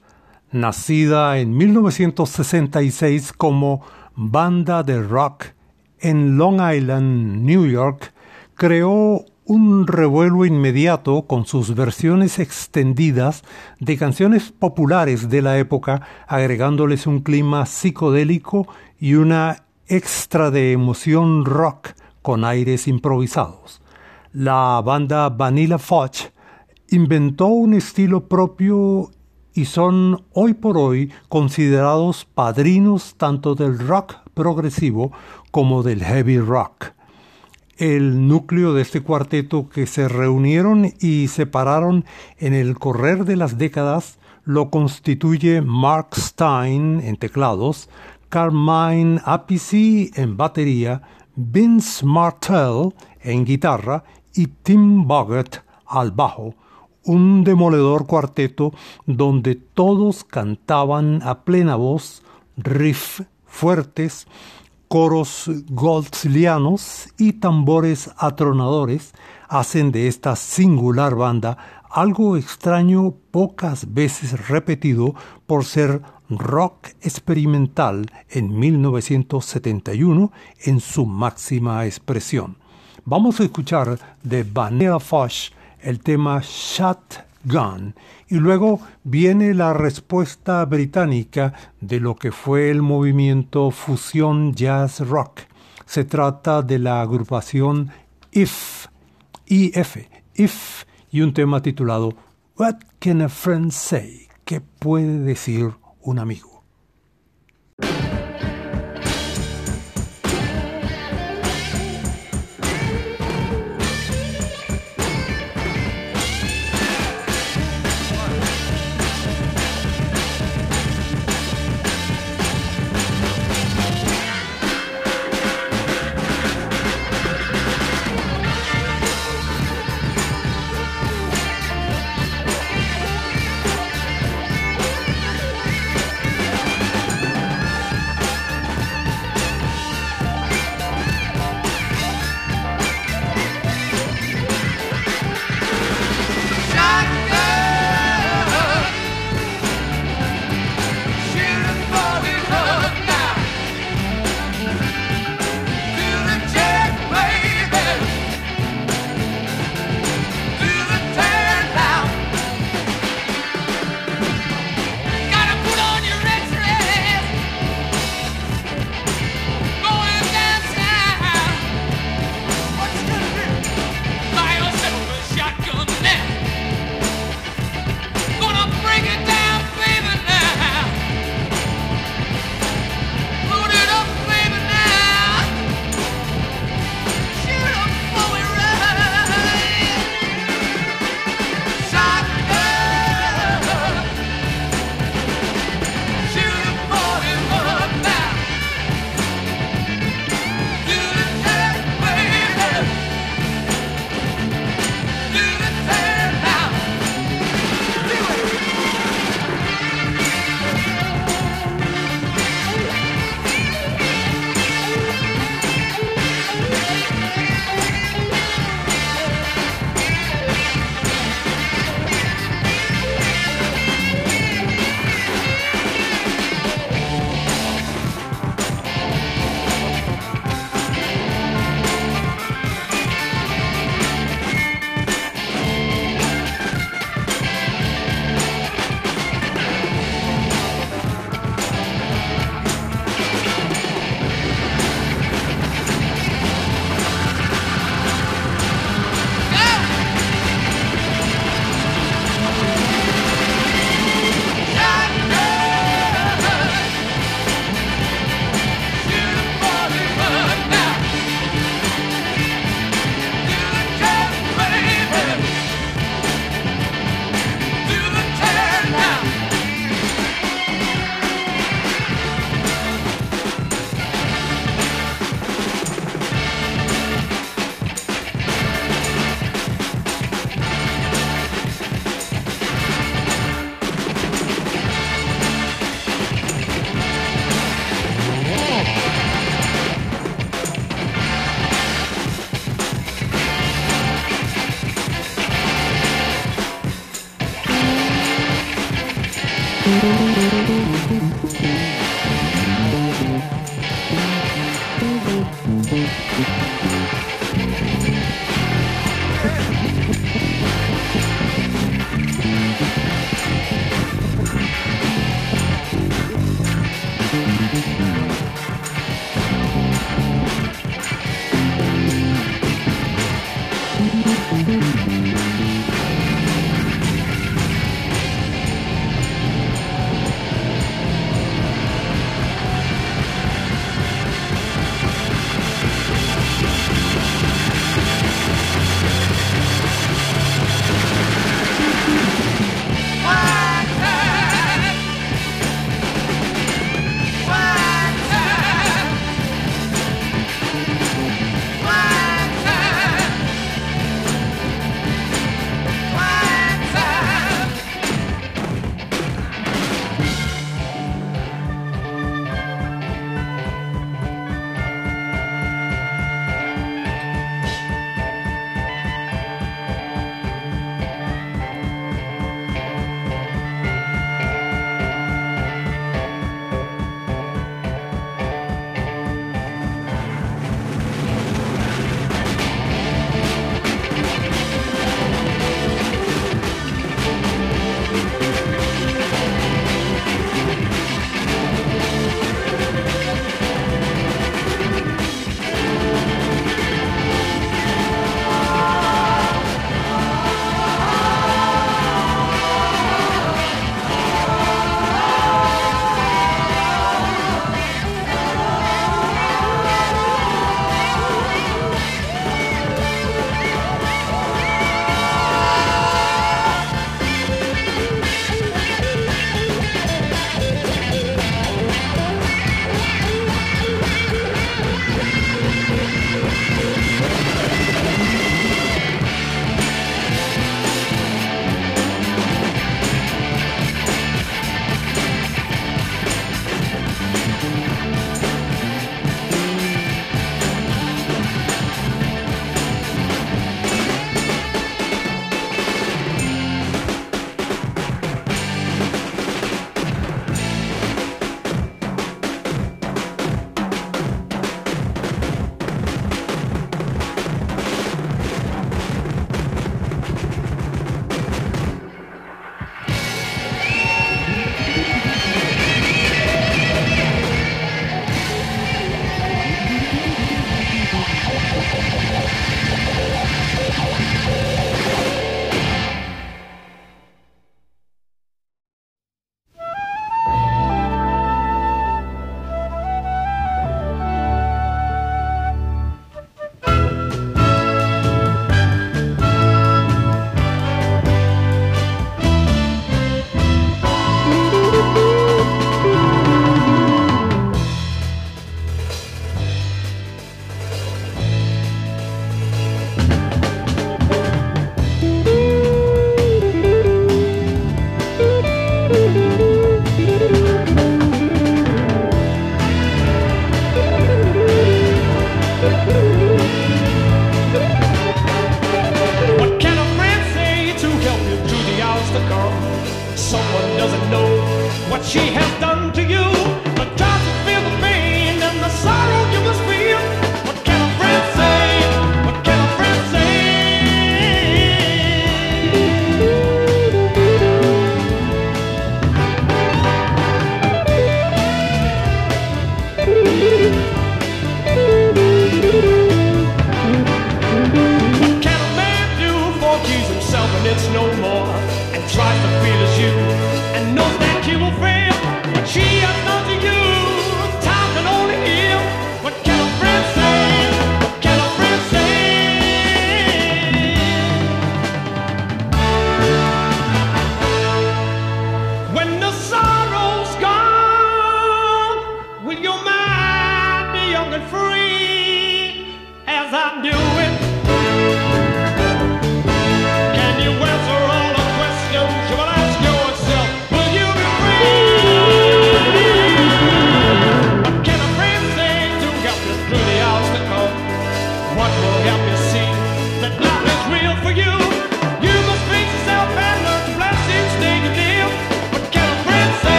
nacida en 1966 como banda de rock en Long Island, New York, creó un revuelo inmediato con sus versiones extendidas de canciones populares de la época, agregándoles un clima psicodélico y una extra de emoción rock con aires improvisados. La banda Vanilla Fudge inventó un estilo propio y son hoy por hoy considerados padrinos tanto del rock progresivo como del heavy rock. El núcleo de este cuarteto que se reunieron y separaron en el correr de las décadas lo constituye Mark Stein en teclados, Carmine Appice en batería, Vince Martell en guitarra y Tim Boggett al bajo, un demoledor cuarteto donde todos cantaban a plena voz, riff fuertes, coros goldslianos y tambores atronadores hacen de esta singular banda algo extraño pocas veces repetido por ser rock experimental en 1971 en su máxima expresión. Vamos a escuchar de Vanilla Fosh el tema Shotgun y luego viene la respuesta británica de lo que fue el movimiento fusión jazz rock. Se trata de la agrupación IF, IF, IF y un tema titulado What Can a Friend Say? ¿Qué puede decir un amigo?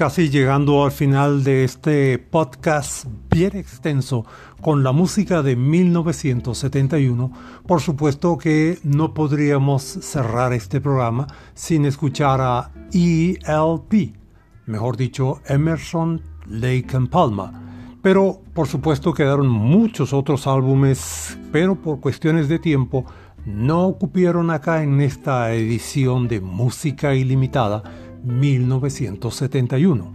Casi llegando al final de este podcast bien extenso con la música de 1971, por supuesto que no podríamos cerrar este programa sin escuchar a ELP, mejor dicho, Emerson, Lake and Palmer. Pero por supuesto quedaron muchos otros álbumes, pero por cuestiones de tiempo no ocupieron acá en esta edición de Música Ilimitada 1971.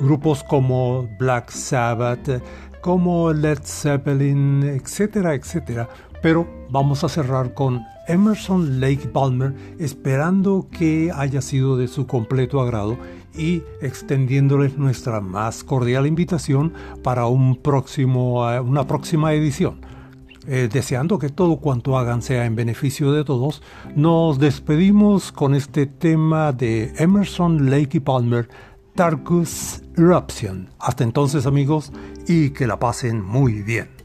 Grupos como Black Sabbath, como Led Zeppelin, etcétera, etcétera. Pero vamos a cerrar con Emerson Lake Palmer, esperando que haya sido de su completo agrado y extendiéndoles nuestra más cordial invitación para un próximo, eh, una próxima edición. Eh, deseando que todo cuanto hagan sea en beneficio de todos, nos despedimos con este tema de Emerson, Lake y Palmer, Tarkus Eruption. Hasta entonces amigos y que la pasen muy bien.